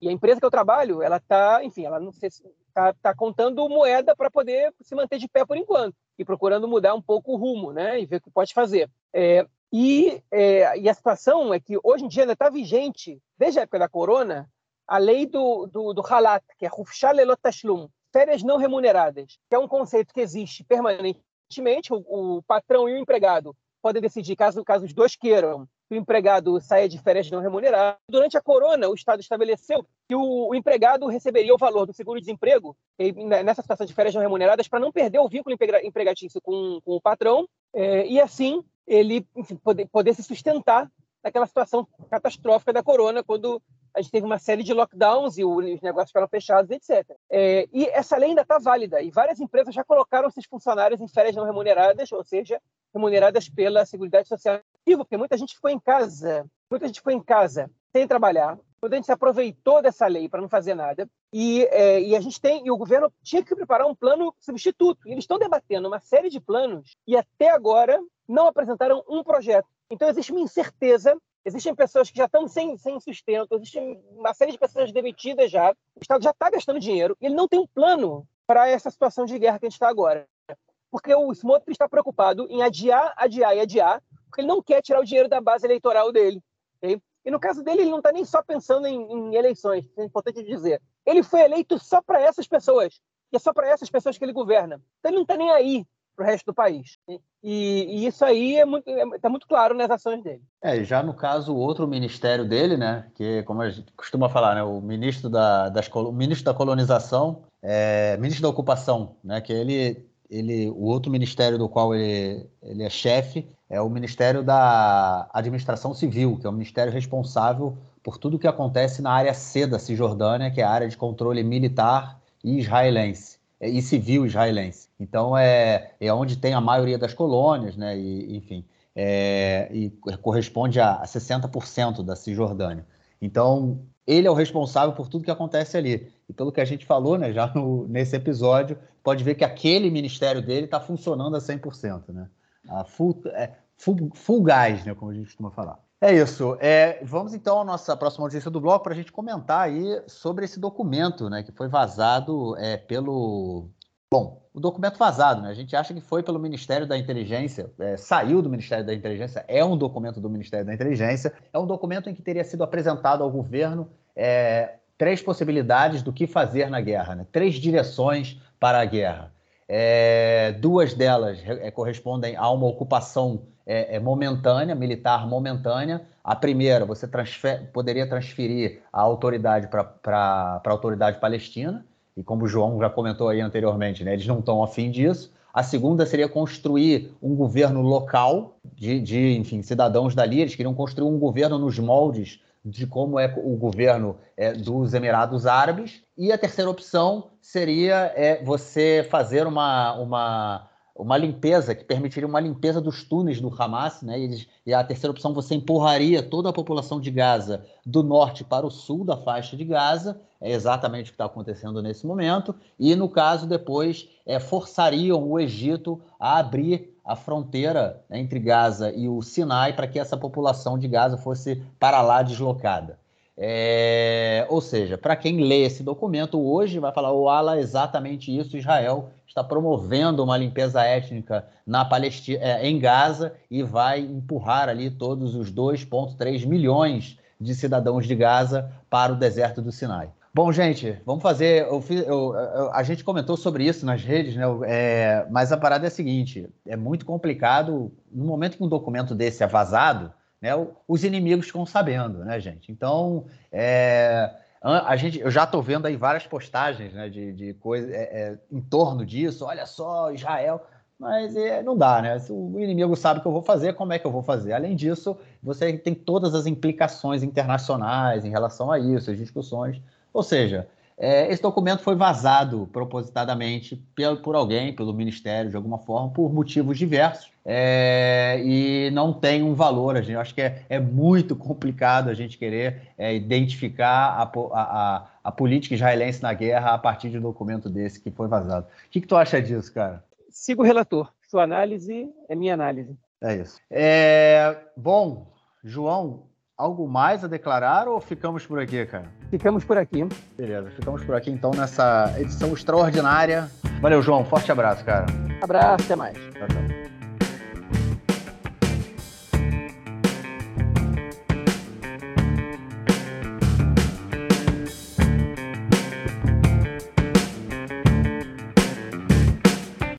Speaker 2: E a empresa que eu trabalho, ela está, enfim, ela não está tá contando moeda para poder se manter de pé por enquanto e procurando mudar um pouco o rumo, né? E ver o que pode fazer. É, e, é, e, a situação é que hoje em dia ainda está vigente, desde a época da corona, a lei do, do, do Halat, que é Rufshal Tashlum, férias não remuneradas, que é um conceito que existe permanentemente. O, o patrão e o empregado podem decidir, caso, caso os dois queiram, que o empregado saia de férias não remuneradas. Durante a corona, o Estado estabeleceu que o, empregado receberia o valor do seguro-desemprego nessa situação de férias não remuneradas para não perder o vínculo empregatício com, com o patrão é, e, assim, ele enfim, poder, poder se sustentar naquela situação catastrófica da corona, quando a gente teve uma série de lockdowns e os negócios ficaram fechados, etc. É, e essa lei ainda está válida, e várias empresas já colocaram seus funcionários em férias não remuneradas, ou seja, remuneradas pela Seguridade Social. Porque muita gente ficou em casa, muita gente ficou em casa sem trabalhar, muita gente se aproveitou dessa lei para não fazer nada, e, é, e, a gente tem, e o governo tinha que preparar um plano substituto. E eles estão debatendo uma série de planos e até agora não apresentaram um projeto. Então existe uma incerteza Existem pessoas que já estão sem, sem sustento, existe uma série de pessoas demitidas já, o Estado já está gastando dinheiro, e ele não tem um plano para essa situação de guerra que a gente está agora. Porque o Smotrich está preocupado em adiar, adiar e adiar, porque ele não quer tirar o dinheiro da base eleitoral dele. Okay? E no caso dele, ele não está nem só pensando em, em eleições, é importante dizer. Ele foi eleito só para essas pessoas, e é só para essas pessoas que ele governa. Então ele não está nem aí para o resto do país. E, e isso aí está é muito, é, tá muito claro nas ações dele.
Speaker 1: É, já no caso, o outro ministério dele, né, que como a gente costuma falar, né, o ministro da, das, o ministro da colonização, é, ministro da ocupação, né, que ele, ele, o outro ministério do qual ele, ele é chefe é o Ministério da Administração Civil, que é o ministério responsável por tudo que acontece na área C da Cisjordânia, que é a área de controle militar e israelense e civil israelense. Então é, é onde tem a maioria das colônias, né? E, enfim, é, e corresponde a 60% da Cisjordânia. Então ele é o responsável por tudo que acontece ali. E pelo que a gente falou, né, já no, nesse episódio, pode ver que aquele ministério dele está funcionando a 100%, né? A full, é, full, full gás, né, como a gente costuma falar. É isso. É, vamos então à nossa próxima notícia do bloco para a gente comentar aí sobre esse documento, né, que foi vazado é, pelo. Bom, o documento vazado, né? A gente acha que foi pelo Ministério da Inteligência, é, saiu do Ministério da Inteligência, é um documento do Ministério da Inteligência, é um documento em que teria sido apresentado ao governo é, três possibilidades do que fazer na guerra, né? três direções para a guerra. É, duas delas é, correspondem a uma ocupação é, é, momentânea, militar momentânea. A primeira, você transfer, poderia transferir a autoridade para a autoridade palestina, e como o João já comentou aí anteriormente, né, eles não estão afim disso. A segunda seria construir um governo local de, de, enfim, cidadãos dali. Eles queriam construir um governo nos moldes de como é o governo é, dos Emirados Árabes. E a terceira opção seria é, você fazer uma, uma, uma limpeza, que permitiria uma limpeza dos túneis do Hamas. Né? E, e a terceira opção, você empurraria toda a população de Gaza do norte para o sul da faixa de Gaza. É exatamente o que está acontecendo nesse momento. E, no caso, depois é, forçariam o Egito a abrir a fronteira né, entre Gaza e o Sinai para que essa população de Gaza fosse para lá deslocada. É, ou seja, para quem lê esse documento hoje, vai falar: o ala exatamente isso. Israel está promovendo uma limpeza étnica na Palestina, é, em Gaza e vai empurrar ali todos os 2,3 milhões de cidadãos de Gaza para o deserto do Sinai. Bom, gente, vamos fazer. Eu, eu, eu, a gente comentou sobre isso nas redes, né? É, mas a parada é a seguinte: é muito complicado. No momento que um documento desse é vazado, né, os inimigos ficam sabendo, né, gente? Então, é, a gente, eu já estou vendo aí várias postagens né, de, de coisa é, é, em torno disso. Olha só, Israel. Mas é, não dá, né? Se o inimigo sabe o que eu vou fazer, como é que eu vou fazer? Além disso, você tem todas as implicações internacionais em relação a isso, as discussões ou seja, é, esse documento foi vazado propositadamente por, por, alguém, pelo Ministério, de alguma forma, por motivos diversos, é, e não tem um valor. A gente, acho que é, é muito complicado a gente querer é, identificar a, a, a, política israelense na guerra a partir de um documento desse que foi vazado. O que, que tu acha disso, cara?
Speaker 3: Sigo o relator. Sua análise é minha análise.
Speaker 1: É isso. É, bom, João, algo mais a declarar ou ficamos por aqui, cara?
Speaker 3: Ficamos por aqui.
Speaker 1: Beleza, ficamos por aqui então nessa edição extraordinária. Valeu, João. Forte abraço, cara.
Speaker 3: Abraço, até mais. Tchau, tchau.